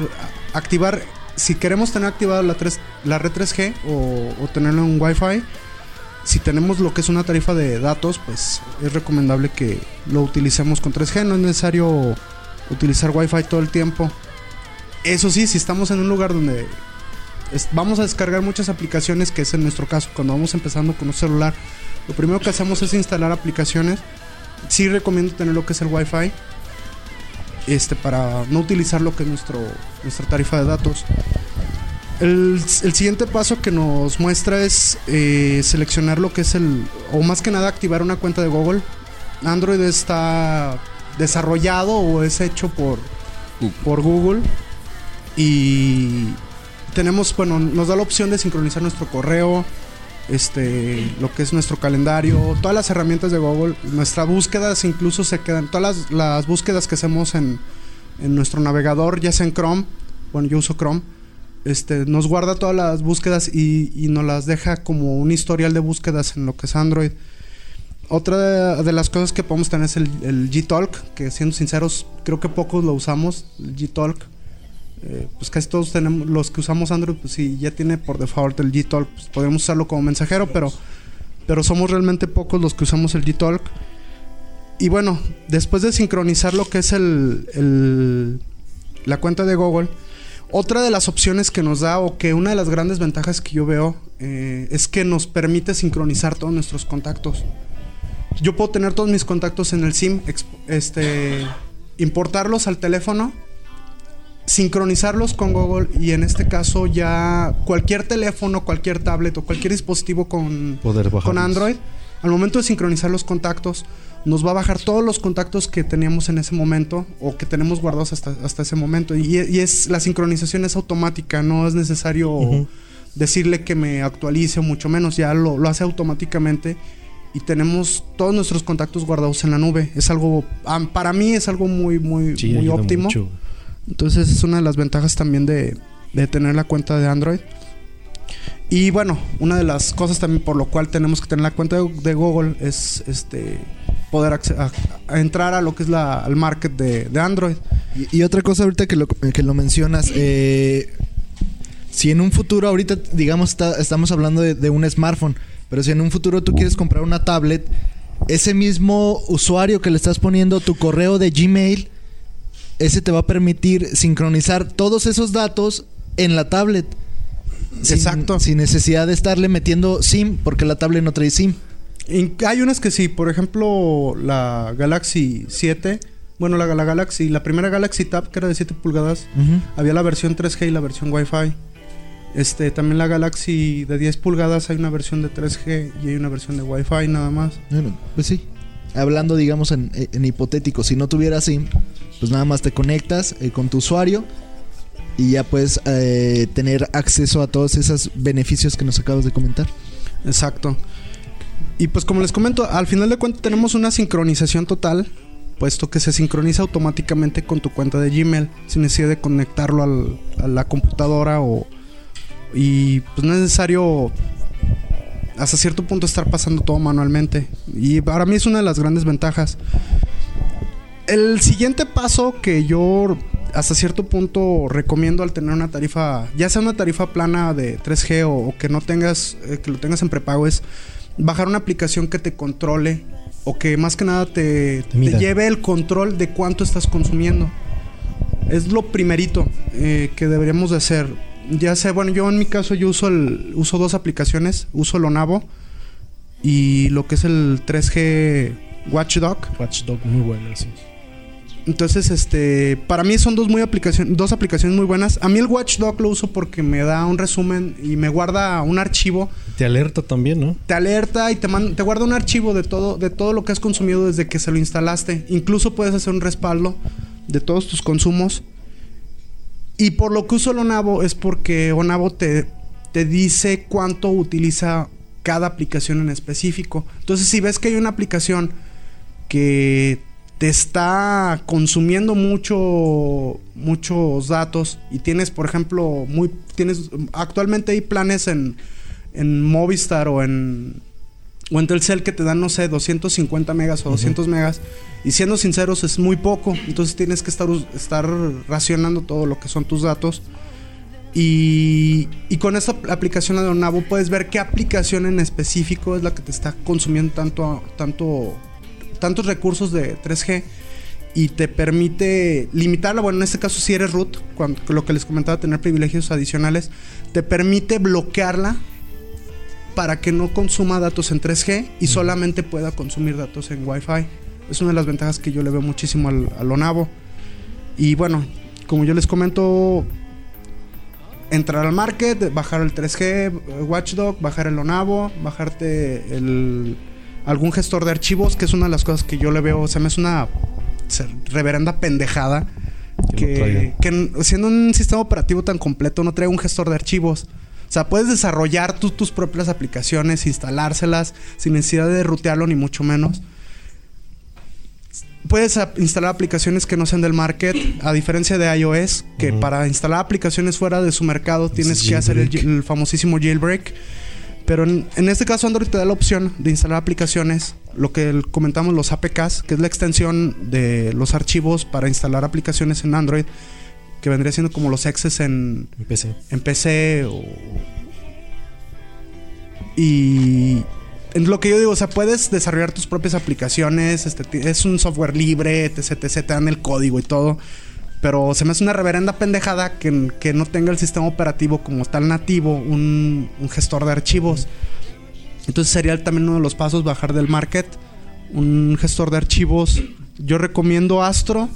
activar, si queremos tener activada la, 3 la red 3G o, o tenerlo en Wi-Fi, si tenemos lo que es una tarifa de datos, pues es recomendable que lo utilicemos con 3G. No es necesario utilizar Wi-Fi todo el tiempo. Eso sí, si estamos en un lugar donde vamos a descargar muchas aplicaciones, que es en nuestro caso, cuando vamos empezando con un celular, lo primero que hacemos es instalar aplicaciones. Sí recomiendo tener lo que es el Wi-Fi. Este, para no utilizar lo que es nuestro, nuestra tarifa de datos. El, el siguiente paso que nos muestra es eh, seleccionar lo que es el, o más que nada activar una cuenta de Google. Android está desarrollado o es hecho por, por Google. Y tenemos, bueno, nos da la opción de sincronizar nuestro correo, este, lo que es nuestro calendario, todas las herramientas de Google, nuestras búsquedas incluso se quedan, todas las, las búsquedas que hacemos en, en nuestro navegador, ya sea en Chrome, bueno, yo uso Chrome, este, nos guarda todas las búsquedas y, nos las deja como un historial de búsquedas en lo que es Android. Otra de, las cosas que podemos tener es el, el G-Talk, que siendo sinceros, creo que pocos lo usamos, el G-Talk. Eh, pues casi todos tenemos, los que usamos Android, pues sí, ya tiene por default el G-Talk, pues podemos usarlo como mensajero, pero, pero somos realmente pocos los que usamos el G-Talk. Y bueno, después de sincronizar lo que es el, el- la cuenta de Google, otra de las opciones que nos da, o que una de las grandes ventajas que yo veo, eh, es que nos permite sincronizar todos nuestros contactos. Yo puedo tener todos mis contactos en el SIM, este, importarlos al teléfono, sincronizarlos con Google y en este caso ya cualquier teléfono, cualquier tablet o cualquier dispositivo con, Poder con Android, al momento de sincronizar los contactos, nos va a bajar todos los contactos que teníamos en ese momento o que tenemos guardados hasta, hasta ese momento. Y, y es la sincronización es automática, no es necesario decirle que me actualice o mucho menos, ya lo, lo hace automáticamente y tenemos todos nuestros contactos guardados en la nube. Es algo, para mí es algo muy, muy, Sí, muy óptimo. mucho. Entonces es una de las ventajas también de, de tener la cuenta de Android. Y bueno, una de las cosas también por lo cual tenemos que tener la cuenta de, de Google es este poder acce- a, a entrar a lo que es la, al market de, de Android. Y, y otra cosa ahorita que lo, que lo mencionas, eh, si en un futuro, ahorita digamos está- estamos hablando de, de un smartphone, pero si en un futuro tú quieres comprar una tablet, ese mismo usuario que le estás poniendo tu correo de Gmail, ese te va a permitir sincronizar todos esos datos en la tablet. Sin- Exacto. Sin necesidad de estarle metiendo SIM, porque la tablet no trae SIM. Hay unas que sí, por ejemplo, la Galaxy 7, bueno, la, la Galaxy, la primera Galaxy Tab que era de 7 pulgadas, había la versión 3G y la versión Wi-Fi. Este, también la Galaxy de 10 pulgadas hay una versión de 3G y hay una versión de Wi-Fi nada más. Bueno, pues sí. Hablando, digamos, en, en hipotético, si no tuviera SIM, pues nada más te conectas eh, con tu usuario y ya puedes eh, tener acceso a todos esos beneficios que nos acabas de comentar. Exacto. Y pues como les comento, al final de cuentas tenemos una sincronización total, puesto que se sincroniza automáticamente con tu cuenta de Gmail, sin necesidad de conectarlo a la computadora o... Y pues no es necesario hasta cierto punto estar pasando todo manualmente. Y para mí es una de las grandes ventajas. El siguiente paso que yo hasta cierto punto recomiendo al tener una tarifa, ya sea una tarifa plana de 3G o, o que no tengas, eh, que lo tengas en prepago, es bajar una aplicación que te controle o que más que nada te, lleve el control de cuánto estás consumiendo. Es lo primerito eh, que deberíamos de hacer. Ya sea, bueno, yo en mi caso yo uso el uso dos aplicaciones, uso el Onavo y lo que es el 3G Watchdog. Watchdog, muy bueno, sí. Entonces, este, para mí son dos muy aplicación, dos aplicaciones muy buenas. A mí el Watchdog lo uso porque me da un resumen y me guarda un archivo, Te alerta también, ¿no? te alerta y te man- te guarda un archivo de todo de todo lo que has consumido desde que se lo instalaste. Incluso puedes hacer un respaldo de todos tus consumos. Y por lo que uso el Onavo es porque Onavo te, te dice cuánto utiliza cada aplicación en específico. Entonces, si ves que hay una aplicación que te está consumiendo mucho muchos datos y tienes, por ejemplo, muy tienes actualmente hay planes en en Movistar o en o en Telcel que te dan no sé 250 megas o 200 megas y siendo sinceros es muy poco, entonces tienes que estar estar racionando todo lo que son tus datos. Y, y con esta aplicación de Onavo puedes ver qué aplicación en específico es la que te está consumiendo tanto, tanto, tantos recursos de 3G y te permite limitarla. Bueno, en este caso, si eres root, cuando, lo que les comentaba, tener privilegios adicionales, te permite bloquearla para que no consuma datos en 3G y solamente pueda consumir datos en Wi-Fi. Es una de las ventajas que yo le veo muchísimo al, al Onavo. Y bueno, como yo les comento, entrar al market, bajar el 3G, eh, Watchdog, bajar el Onavo, bajarte el, algún gestor de archivos, que es una de las cosas que yo le veo, se me hace una reverenda pendejada. Que siendo un sistema operativo tan completo no trae un gestor de archivos. O sea, puedes desarrollar tú tus propias aplicaciones, instalárselas sin necesidad de rutearlo ni mucho menos. Puedes instalar aplicaciones que no sean del market, a diferencia de iOS, que para instalar aplicaciones fuera de su mercado tienes es que hacer el famosísimo jailbreak. Pero en, en este caso Android te da la opción de instalar aplicaciones, lo que comentamos los APKs, que es la extensión de los archivos para instalar aplicaciones en Android, que vendría siendo como los exes en, Empecé. en PC o... Y en lo que yo digo, o sea, puedes desarrollar tus propias aplicaciones, este, es un software libre, etc, etc, te dan el código y todo. Pero se me hace una reverenda pendejada que, que no tenga el sistema operativo como tal nativo un, un gestor de archivos. Entonces sería también uno de los pasos bajar del market un gestor de archivos. Yo recomiendo Astro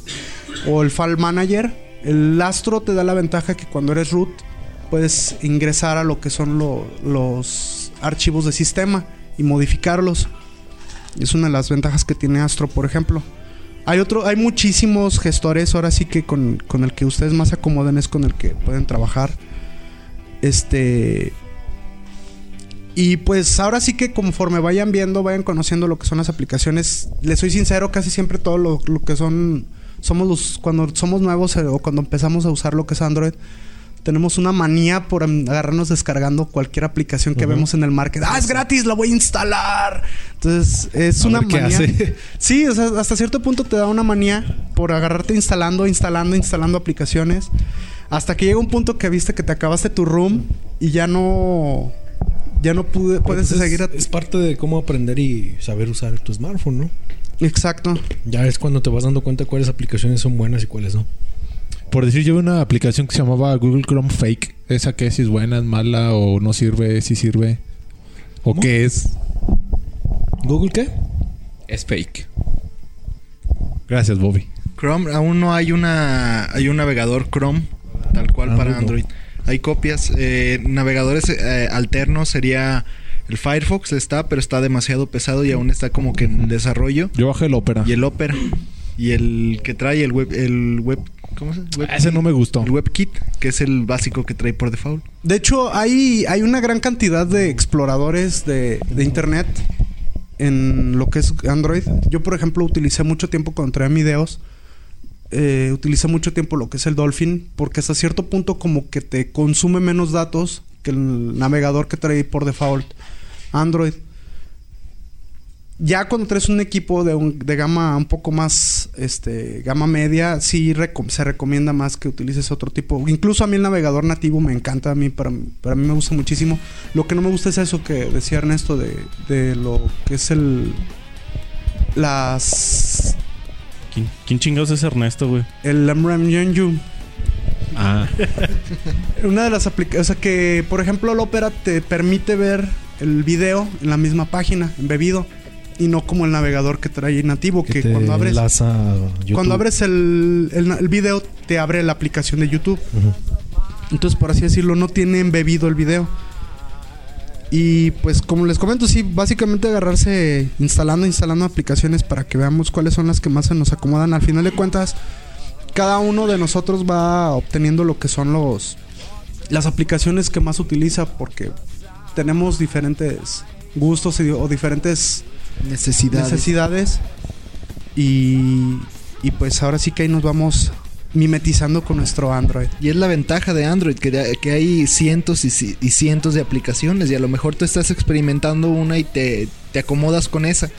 o el File Manager. El Astro te da la ventaja que cuando eres root puedes ingresar a lo que son lo- los archivos de sistema y modificarlos. Es una de las ventajas que tiene Astro, por ejemplo. Hay otro, hay muchísimos gestores, ahora sí que con, con el que ustedes más se acomoden es con el que pueden trabajar. Este. Y pues ahora sí que conforme vayan viendo, vayan conociendo lo que son las aplicaciones, les soy sincero, casi siempre todo lo, lo que son, somos los, cuando somos nuevos eh, o cuando empezamos a usar lo que es Android, tenemos una manía por agarrarnos descargando cualquier aplicación que vemos en el market. Ah, es gratis, la voy a instalar. Entonces, es A una ver qué manía. hace. Sí, o sea, hasta cierto punto te da una manía por agarrarte instalando, instalando, instalando aplicaciones. Hasta que llega un punto que viste que te acabaste tu room y ya no. Ya no pude, puedes es- seguir. a- Es parte de cómo aprender y saber usar tu smartphone, ¿no? Exacto. Ya es cuando te vas dando cuenta cuáles aplicaciones son buenas y cuáles no. Por decir, yo vi una aplicación que se llamaba Google Chrome Fake. Esa que si es buena, es mala o no sirve, si sirve. ¿O ¿Cómo? qué es? ¿Google qué? Es fake. Gracias, Bobby. Chrome, aún no hay una hay un navegador Chrome tal cual Android para no. Android. Hay copias, eh, navegadores eh, alternos sería el Firefox está, pero está demasiado pesado y aún está como que en desarrollo. Yo bajé el Opera. Y el Opera y el que trae el web el web ¿cómo se llama? Web- Ese no me gustó. el WebKit, que es el básico que trae por default. De hecho, hay, hay una gran cantidad de exploradores de, de internet en lo que es Android. Yo, por ejemplo, utilicé mucho tiempo cuando traía videos. eh, utilicé mucho tiempo lo que es el Dolphin, porque hasta cierto punto como que te consume menos datos que el navegador que trae por default Android. Ya cuando traes un equipo de, un- de gama un poco más, este, gama media, sí reco- se recomienda más que utilices otro tipo. Incluso a mí el navegador nativo me encanta, a mí para, para mí me gusta muchísimo. Lo que no me gusta es eso que decía Ernesto de, de lo que es el... Las... ¿Quién, quién chingados es Ernesto, güey? El MRAM Ah. Una de las aplicaciones, o sea que, por ejemplo, el Opera te permite ver el video en la misma página, embebido, y no como el navegador que trae nativo, que, cuando abres, cuando abres el, el, el video te abre la aplicación de YouTube. Entonces, por así decirlo, no tiene embebido el video. Y pues como les comento, sí, básicamente agarrarse instalando, instalando aplicaciones para que veamos cuáles son las que más se nos acomodan. Al final de cuentas, cada uno de nosotros va obteniendo lo que son los las aplicaciones que más utiliza porque tenemos diferentes gustos y- o diferentes Necesidades. necesidades y, y pues ahora sí que ahí nos vamos mimetizando con nuestro Android. Y es la ventaja de Android, que, de- que hay cientos y, ci- y cientos de aplicaciones y a lo mejor tú estás experimentando una y te, te acomodas con esa.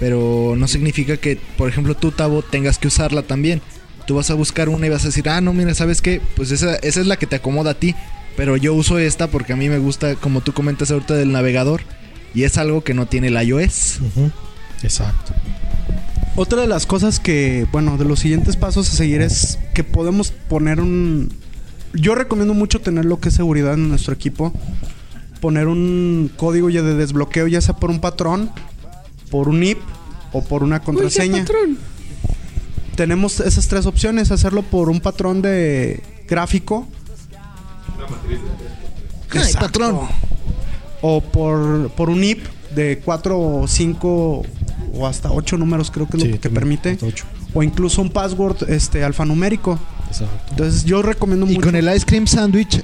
Pero no significa que, por ejemplo, tú, Tavo, tengas que usarla también. Tú vas a buscar una y vas a decir, ah, no, mira, ¿sabes qué? Pues esa, esa es la que te acomoda a ti. Pero yo uso esta porque a mí me gusta, como tú comentas ahorita, del navegador. Y es algo que no tiene el iOS. Exacto. Otra de las cosas que, bueno, de los siguientes pasos a seguir es que podemos poner un... Yo recomiendo mucho tener lo que es seguridad en nuestro equipo. Poner un código ya de desbloqueo, ya sea por un patrón, por un IP o por una contraseña. Patrón. Tenemos esas tres opciones, hacerlo por un patrón de gráfico. Ay, Exacto. patrón. O por, por un IP de 4 o 5 o hasta 8 números creo que es Sí, lo que también, permite. O incluso un password este, alfanumérico. Exacto. Entonces yo recomiendo Y mucho. con el Ice Cream Sandwich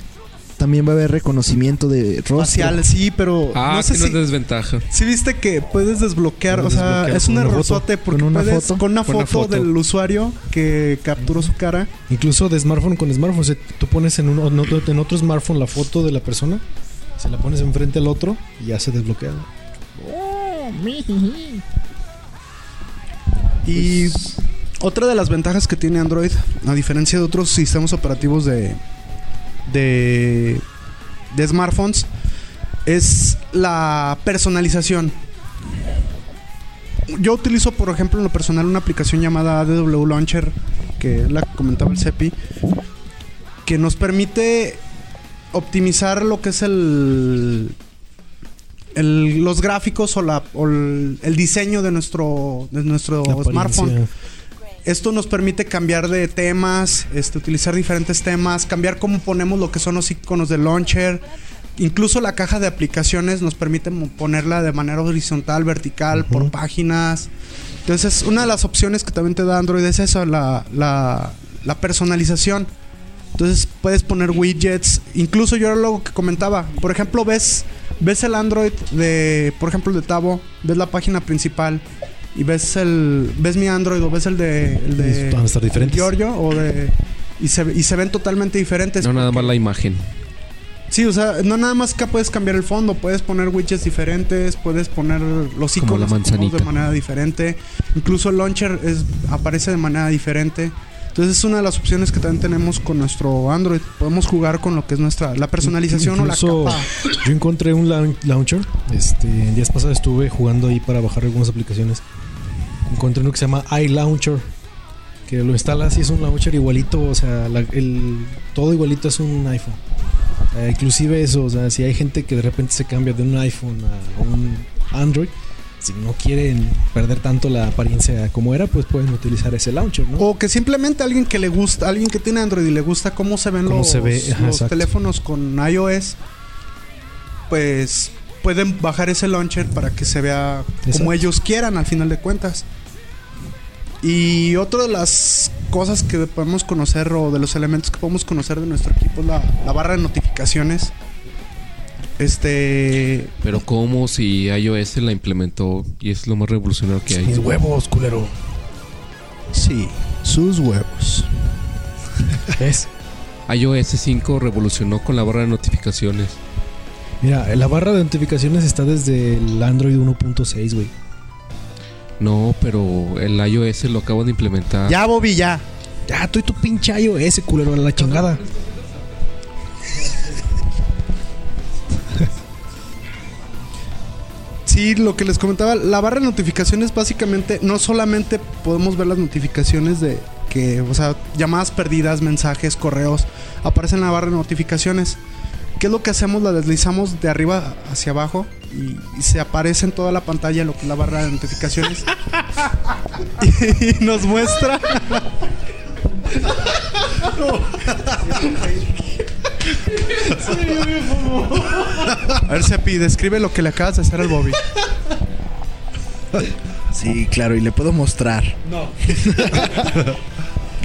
también va a haber reconocimiento de rostro. facial, sí, pero Ah, no sé que no si... es desventaja. Sí viste que puedes desbloquear, Puedes o sea, desbloquear es un una errorzote porque Con una puedes foto. con una Con una foto, foto. del usuario que capturó su cara. Incluso de smartphone con smartphone, o sea, tú pones en, un, en otro, en otro smartphone la foto de la persona, se la pones enfrente al otro y ya se desbloquea. Y otra de las ventajas que tiene Android, a diferencia de otros sistemas operativos de, de, de smartphones, es la personalización. Yo utilizo, por ejemplo, en lo personal una aplicación llamada ADW Launcher, que es la que comentaba el CEPI, que nos permite optimizar lo que es el, el- los gráficos o, la, o el, el diseño de nuestro, de nuestro smartphone. Esto nos permite cambiar de temas, este, utilizar diferentes temas, cambiar cómo ponemos lo que son los iconos del launcher. Incluso la caja de aplicaciones nos permite ponerla de manera horizontal, vertical, por páginas. Entonces, una de las opciones que también te da Android es eso, la, la, la personalización. Entonces puedes poner widgets. Incluso yo era lo que comentaba. Por ejemplo, ves ves el Android de, por ejemplo, el de Tavo, ves la página principal y ves el ves mi Android o ves el de el de Van a estar diferentes. Giorgio o de y se, y se ven totalmente diferentes. No, nada más la imagen. Sí, o sea, no nada más que puedes cambiar el fondo, puedes poner widgets diferentes, puedes poner los iconos de manera diferente. Incluso el launcher es, aparece de manera diferente. Entonces es una de las opciones que también tenemos con nuestro Android. Podemos jugar con lo que es nuestra la personalización Incluso o la capa. Yo encontré un laun- launcher. Este, en días pasados estuve jugando ahí para bajar algunas aplicaciones. Encontré uno que se llama iLauncher. Que lo instalas y es un launcher igualito. O sea, la- el, todo igualito es un iPhone. Sea, inclusive eso, o sea, si hay gente que de repente se cambia de un iPhone a un Android, si no quieren perder tanto la apariencia como era, pues pueden utilizar ese launcher, ¿no? O que simplemente alguien que le gusta, alguien que tiene Android y le gusta cómo se ven Cómo los, se ve, ajá, los exacto. teléfonos con iOS, pues pueden bajar ese launcher para que se vea como ellos quieran al final de cuentas. Y otra de las cosas que podemos conocer o de los elementos que podemos conocer de nuestro equipo es la, la barra de notificaciones. Este, Pero ¿cómo si iOS la implementó y es lo más revolucionario que hay? Mis huevos, culero. Sí, sus huevos. ¿Ves? iOS 5 revolucionó con la barra de notificaciones. Mira, la barra de notificaciones está desde el Android 1.6, güey. No, pero el iOS lo acaban de implementar. ya Bobby, ya. Ya, estoy tu pinche iOS, culero, a la chingada. Sí, lo que les comentaba, la barra de notificaciones básicamente no solamente podemos ver las notificaciones de que, o sea, llamadas perdidas, mensajes, correos, aparecen en la barra de notificaciones. ¿Qué es lo que hacemos? La deslizamos de arriba hacia abajo y, se aparece en toda la pantalla la barra de notificaciones. y nos muestra. A ver, Sepi, describe lo que le acabas de hacer al Bobby. Sí, claro, y le puedo mostrar. No.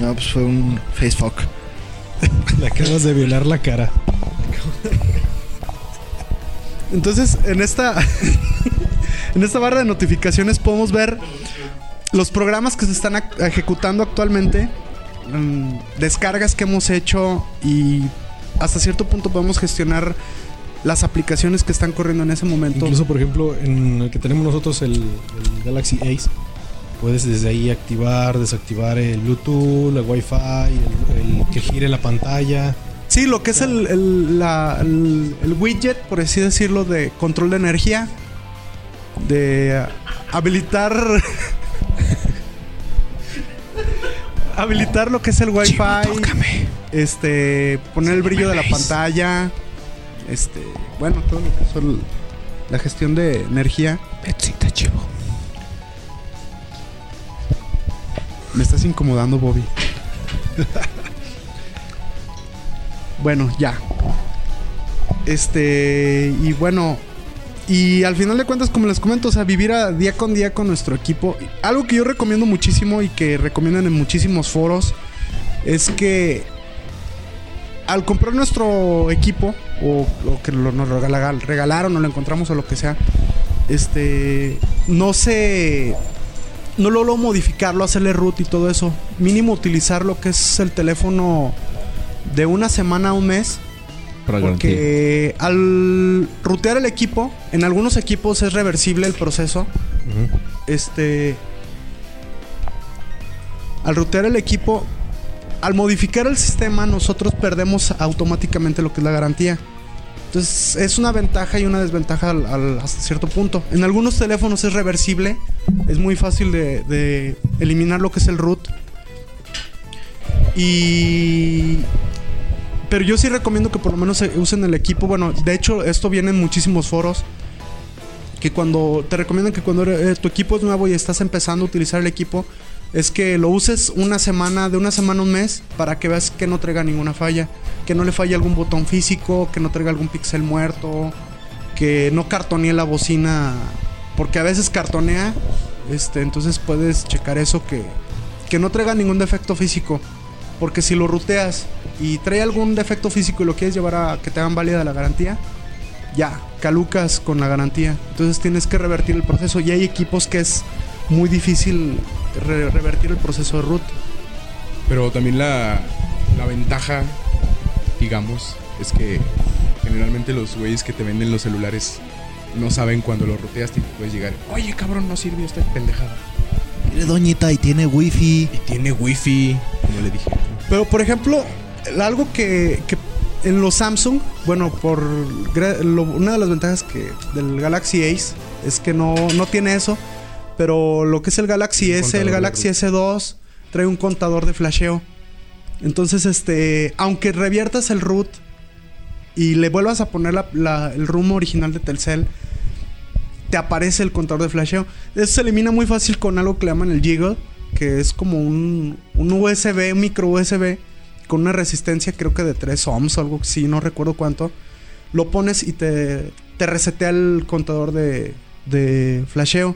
no, pues fue un facefuck. Le acabas de violar la cara. Entonces, en esta en esta barra de notificaciones podemos ver los programas que se están ejecutando actualmente, mm, descargas que hemos hecho y hasta cierto punto podemos gestionar las aplicaciones que están corriendo en ese momento. Incluso, por ejemplo, en el que tenemos nosotros, el, el Galaxy Ace, puedes desde ahí activar, desactivar el Bluetooth, el Wi-Fi, el, el que gire la pantalla. Sí, lo que es el, el- la- el- el widget, por así decirlo, de control de energía. De habilitar. habilitar lo que es el Wi-Fi. Este. Poner el brillo de la pantalla. Este. Bueno, todo lo que son la gestión de energía. chivo. Me estás incomodando, Bobby. bueno, ya. Este, y bueno, y al final de cuentas, como les comento, o sea, vivir a día con día con nuestro equipo. Algo que yo recomiendo muchísimo y que recomiendan en muchísimos foros es que al comprar nuestro equipo, o, o que lo- nos regala- regalaron o lo encontramos o lo que sea, este, no se no logro modificarlo, hacerle root y todo eso. Mínimo utilizar lo que es el teléfono de una semana a un mes. Para. Porque al rutear el equipo, en algunos equipos es reversible el proceso. Este. Al rutear el equipo, al modificar el sistema, nosotros perdemos automáticamente lo que es la garantía. Entonces es una ventaja y una desventaja al- hasta cierto punto. En algunos teléfonos es reversible, es muy fácil de, eliminar lo que es el root. Y pero yo sí recomiendo que por lo menos se usen el equipo. Bueno, de hecho, esto viene en muchísimos foros. Que cuando te recomiendan que cuando eh, tu equipo es nuevo y estás empezando a utilizar el equipo, es que lo uses una semana, de una semana a un mes, para que veas que no traiga ninguna falla. Que no le falle algún botón físico, que no traiga algún pixel muerto, que no cartonee la bocina. Porque a veces cartonea. Este, entonces puedes checar eso que, que no traiga ningún defecto físico. Porque si lo ruteas y trae algún defecto físico y lo quieres llevar a que te hagan válida la garantía, ya, calucas con la garantía. Entonces tienes que revertir el proceso. Y hay equipos que es muy difícil re- revertir el proceso de root. Pero también la, la ventaja, digamos, es que generalmente los güeyes que te venden los celulares no saben cuando lo roteas y puedes llegar. Oye, cabrón, no sirvió esta pendejada. Mire, doñita, y tiene wifi. Y tiene wifi, como le dije. Pero por ejemplo, el- algo que, que en los Samsung, bueno, por lo- una de las ventajas que del Galaxy Ace es que no, no tiene eso. Pero lo que es el Galaxy S, el Galaxy S2 trae un contador de flasheo. Entonces, este, aunque reviertas el root y le vuelvas a poner la- la- el room original de Telcel, te aparece el contador de flasheo. Eso se elimina muy fácil con algo que le llaman el Jiggle, que es como un, un USB, un micro USB, con una resistencia creo que de 3 ohms o algo así, no recuerdo cuánto. Lo pones y te, te resetea el contador de, de flasheo.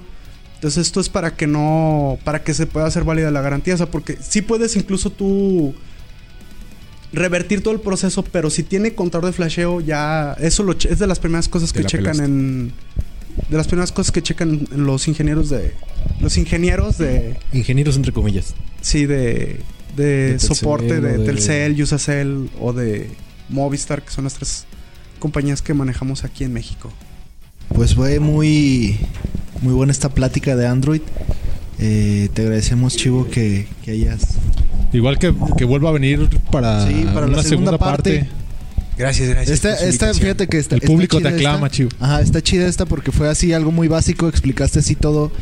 Entonces esto es para que no, para que se pueda hacer válida la garantía, o sea, porque sí puedes incluso tú revertir todo el proceso, pero si tiene contador de flasheo ya eso lo che- es de las primeras cosas que checan pelaste. en de las primeras cosas que checan en los ingenieros de los ingenieros de Ingenieros entre comillas. sí de de, soporte de, de- Telcel, Usacell o de Movistar, que son las tres compañías que manejamos aquí en México. Pues fue muy, muy buena esta plática de Android. Eh, te agradecemos, Chivo, que, que hayas. Igual que, que vuelva a venir para, Sí, para la una segunda segunda, parte. parte. Gracias, gracias. Esta, fíjate que está, El está público te esta. aclama, Chivo. Ajá, está chida esta porque fue así algo muy básico, explicaste así todo.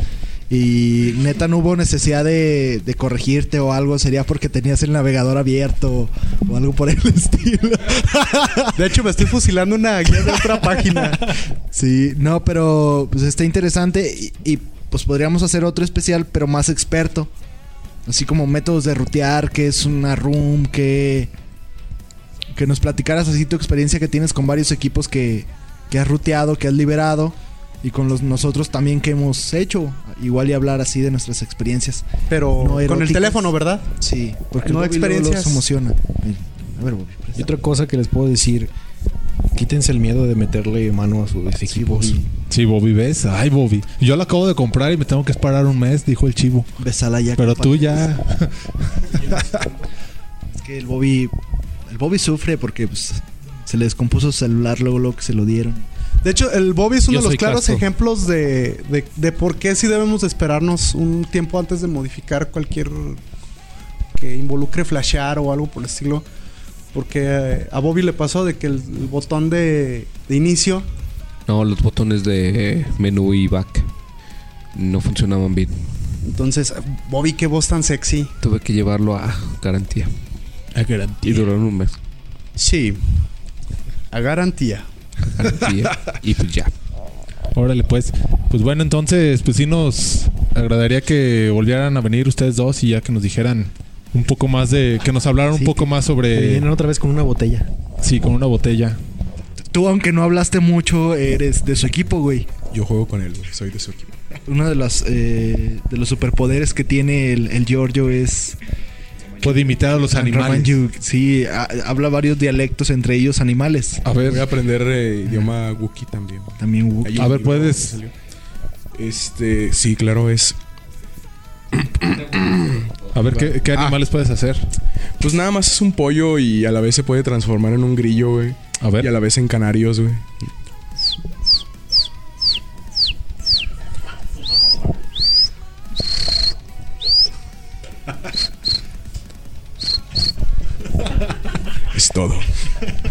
Y neta no hubo necesidad de, de corregirte o algo, sería porque tenías el navegador abierto o algo por el estilo. De hecho, me estoy fusilando una guía de otra página. Sí, no, pero pues está interesante y, y, pues podríamos hacer otro especial, pero más experto. Así como métodos de rutear, qué es una room, que que nos platicaras así tu experiencia que tienes con varios equipos que, que has ruteado, que has liberado y con los nosotros también que hemos hecho. Igual y hablar así de nuestras experiencias. Pero No con el teléfono, ¿verdad? Sí, porque No experiencias se emociona. A ver, Bobby. Y otra cosa que les puedo decir, quítense el miedo de meterle mano a sus equipos. Bobby. Sí, Bobby, ¿ves? Ay, Bobby. Yo lo acabo de comprar y me tengo que esperar un mes, dijo el chivo. Besala ya. Pero tú ya... Es que el Bobby. El Bobby sufre porque pues, se le descompuso su celular luego lo que se lo dieron. De hecho, el Bobby es uno Yo de los claros casto. ejemplos de, de, de por qué sí debemos de esperarnos un tiempo antes de modificar cualquier que involucre flashear o algo por el estilo. Porque eh, a Bobby le pasó de que el, el botón de, de inicio No, los botones de menú y back no funcionaban bien. Entonces, Bobby, qué voz tan sexy. Tuve que llevarlo a garantía. A Y garantía. duraron un mes. Sí, a garantía. Y pues ya. Órale, pues. Pues bueno, entonces, pues sí nos agradaría que volvieran a venir ustedes dos y ya que nos dijeran un poco más de... Que nos hablaran Sí, un poco más Que sobre... vienen otra vez con una botella. Sí, con una botella. Tú, aunque no hablaste mucho, eres de su equipo, güey. Yo juego con él, güey, soy de su equipo. Uno de los, eh, de los superpoderes que tiene el, el Giorgio es. Puede imitar a los animales. Sí, ha- habla varios dialectos, entre ellos animales. A Voy a ver, aprender eh, idioma Wookiee también. También Wookiee. A ver, ¿puedes? Este, sí, claro, es. a ver qué, qué Ah. animales puedes hacer. Pues nada más es un pollo y a la vez se puede transformar en un grillo, güey. A Y a ver. la vez en canarios, güey. Es todo.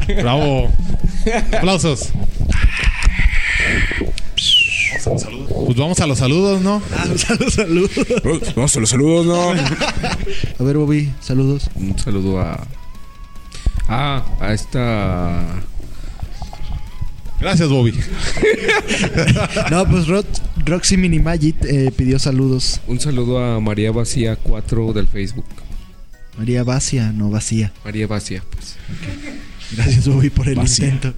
Bravo. Aplausos. Pues vamos a los saludos, ¿no? saludos, saludos. Vamos a los saludos, ¿no? A ver, Bobby, saludos. Un saludo a. Ah, a esta. Gracias, Bobby. No, pues Ro- Roxy Minimagit eh, pidió saludos. Un saludo a María Vacía 4 del Facebook. María Vacía, no vacía. María Vacía, pues. Gracias, Bobby, por el Vacía. intento.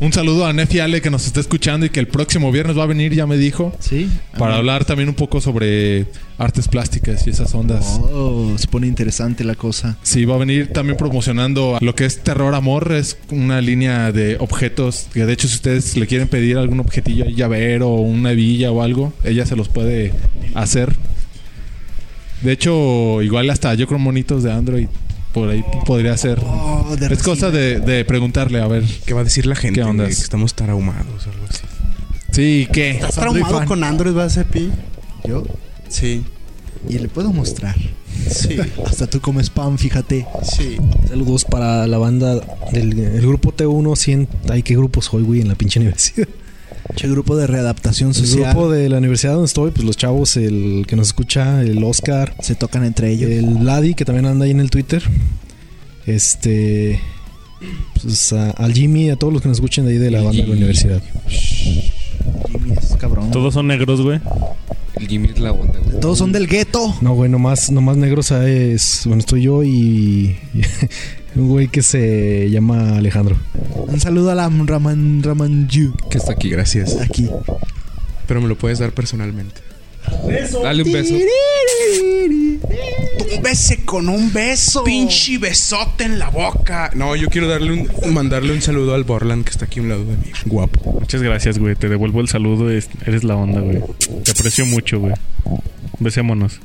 Un saludo a Nefi Ale que nos está escuchando y que el próximo viernes va a venir, ya me dijo, Sí. para hablar también un poco sobre artes plásticas y esas ondas. Oh, se pone interesante la cosa. Sí, va a venir también promocionando lo que es Terror Amor. Es una línea de objetos que, de hecho, si ustedes le quieren pedir algún objetillo, llavero o una hebilla o algo, ella se los puede hacer. De hecho, igual hasta yo creo monitos de Android por ahí podría ser. Oh, de es cosa de, de preguntarle, a ver. ¿Qué va a decir la gente? ¿Qué güey? Que estamos traumados o algo así. Sí, ¿qué? ¿Estás traumado con Android, va a ser pi? ¿Yo? Sí, Y le puedo mostrar. sí, Hasta tú como spam, fíjate. sí. Saludos para la banda del el grupo T1. 100, ay, ¿qué grupo soy, güey? En la pinche universidad. Che grupo de readaptación El social. grupo de la universidad donde estoy, pues los chavos, el que nos escucha, el Oscar, Se tocan entre ellos. el Vladi, que también anda ahí en el Twitter. Este. Pues a- al Jimmy, a todos los que nos escuchen de ahí de la banda de la universidad. Jimmy es cabrón. Todos son negros, güey. El Jimmy es la onda, güey. Todos son del gueto. No, güey, nomás, nomás negros es. Bueno, estoy yo y. un güey que se llama Alejandro. Un saludo a la Raman Ramanju. Que está aquí. Gracias. Aquí. Pero me lo puedes dar personalmente. Dale un beso. Un bese con un beso. Pinche besote en la boca. No, yo quiero darle un, mandarle un saludo al Borland que está aquí a un lado de mí. Guapo. Muchas gracias, güey. Te devuelvo el saludo. es- Eres la onda, güey. Te aprecio mucho, güey. Besémonos.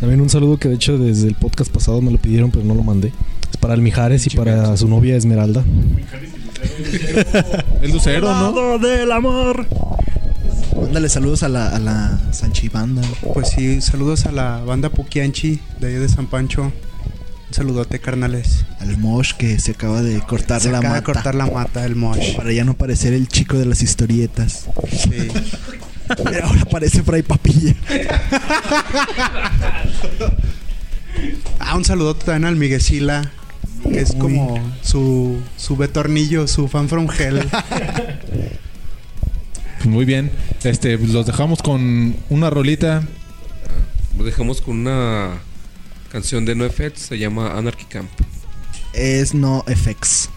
También un saludo que de hecho desde el podcast pasado me lo pidieron, pero no lo mandé. Es para el Mijares y para su novia Esmeralda. Es Lucero, ¿no? del amor. Mándale saludos a la, a la Sanchi Banda. Pues sí, saludos a la banda Puquianchi de ahí de San Pancho. Un saludote, carnales. Al Mosh que se acaba de cortar Se la acaba de mata. cortar la mata, el mosh. Para ya no parecer el chico de las historietas. Sí. Pero ahora parece Fray Papilla. Ah, un saludote también al Miguesila. Que es como su, su Betornillo, su fan from hell. Muy bien. Este, los dejamos con una rolita. Lo dejamos con una canción de NoFX. Se llama Anarchy Camp. Es no FX.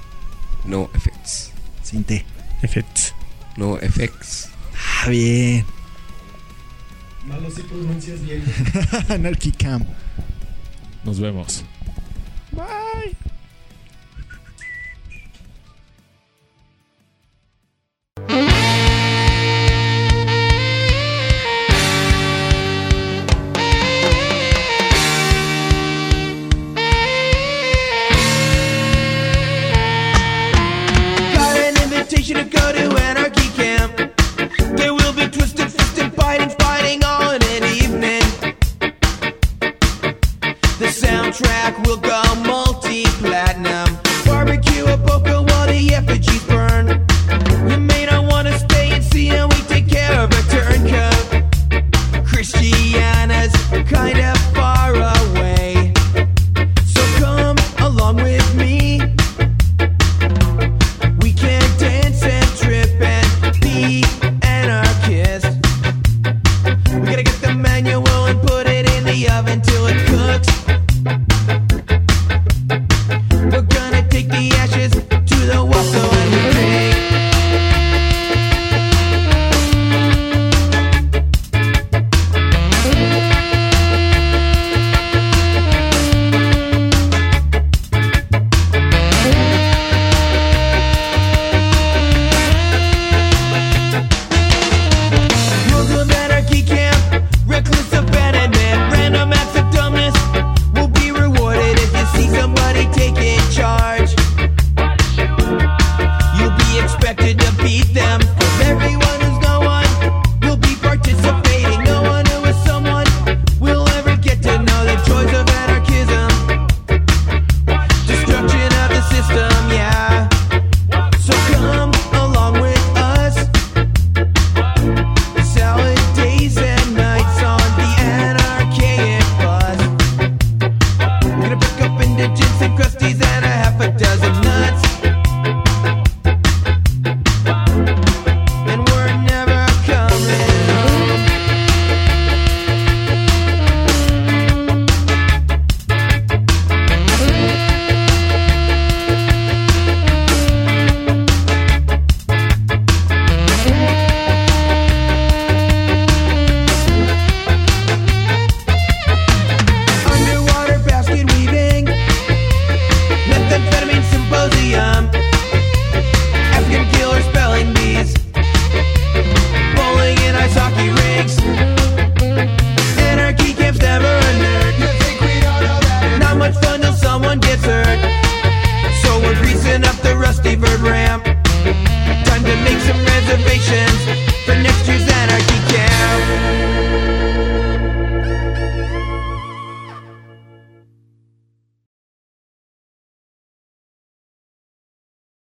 No effects. Sin T. Effects. No effects. Ah, bien. Anarchy Camp. Nos vemos. Bye. to go to track will come